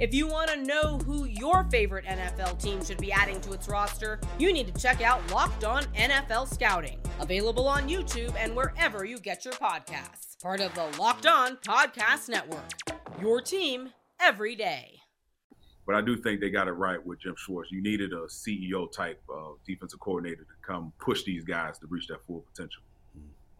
If you want to know who your favorite NFL team should be adding to its roster, you need to check out Locked On NFL Scouting, available on YouTube and wherever you get your podcasts. Part of the Locked On Podcast Network. Your team every day. But I do think they got it right with Jim Schwartz. You needed a CEO type uh, defensive coordinator to come push these guys to reach that full potential.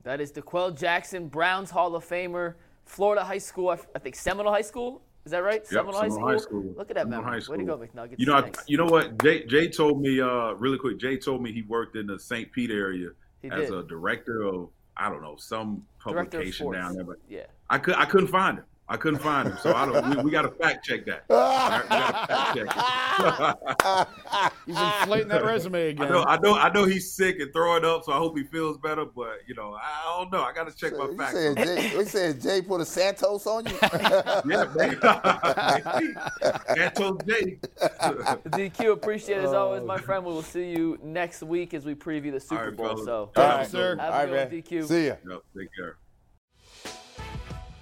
That is D'Qwell Jackson, Browns Hall of Famer, Florida High School, I think Seminole High School. Is that right? Yep, Seminole, High, Seminole School? Look at that memory. High Way to go, McNuggets. You know, I, you know what? Jay, Jay told me uh, really quick. Jay told me he worked in the St. Pete area He as did. a director of I don't know some publication down there. But Yeah. I could I couldn't find him. I couldn't find him, so I don't. We, we got to fact check that. All right, *laughs* we gotta fact check. He's inflating that resume again. I know, I know, I know he's sick and throwing up, so I hope he feels better. But you know, I don't know. I got to check my You facts. said Jay, you said Jay put a Santos on you? *laughs* yeah, man. *laughs* Santos J. DQ, appreciate it as always, Oh. my friend. We will see you next week as we preview the Super right, Bowl. fellas. So, All right, sir. Have All a good man. DQ. See ya. Yep, take care.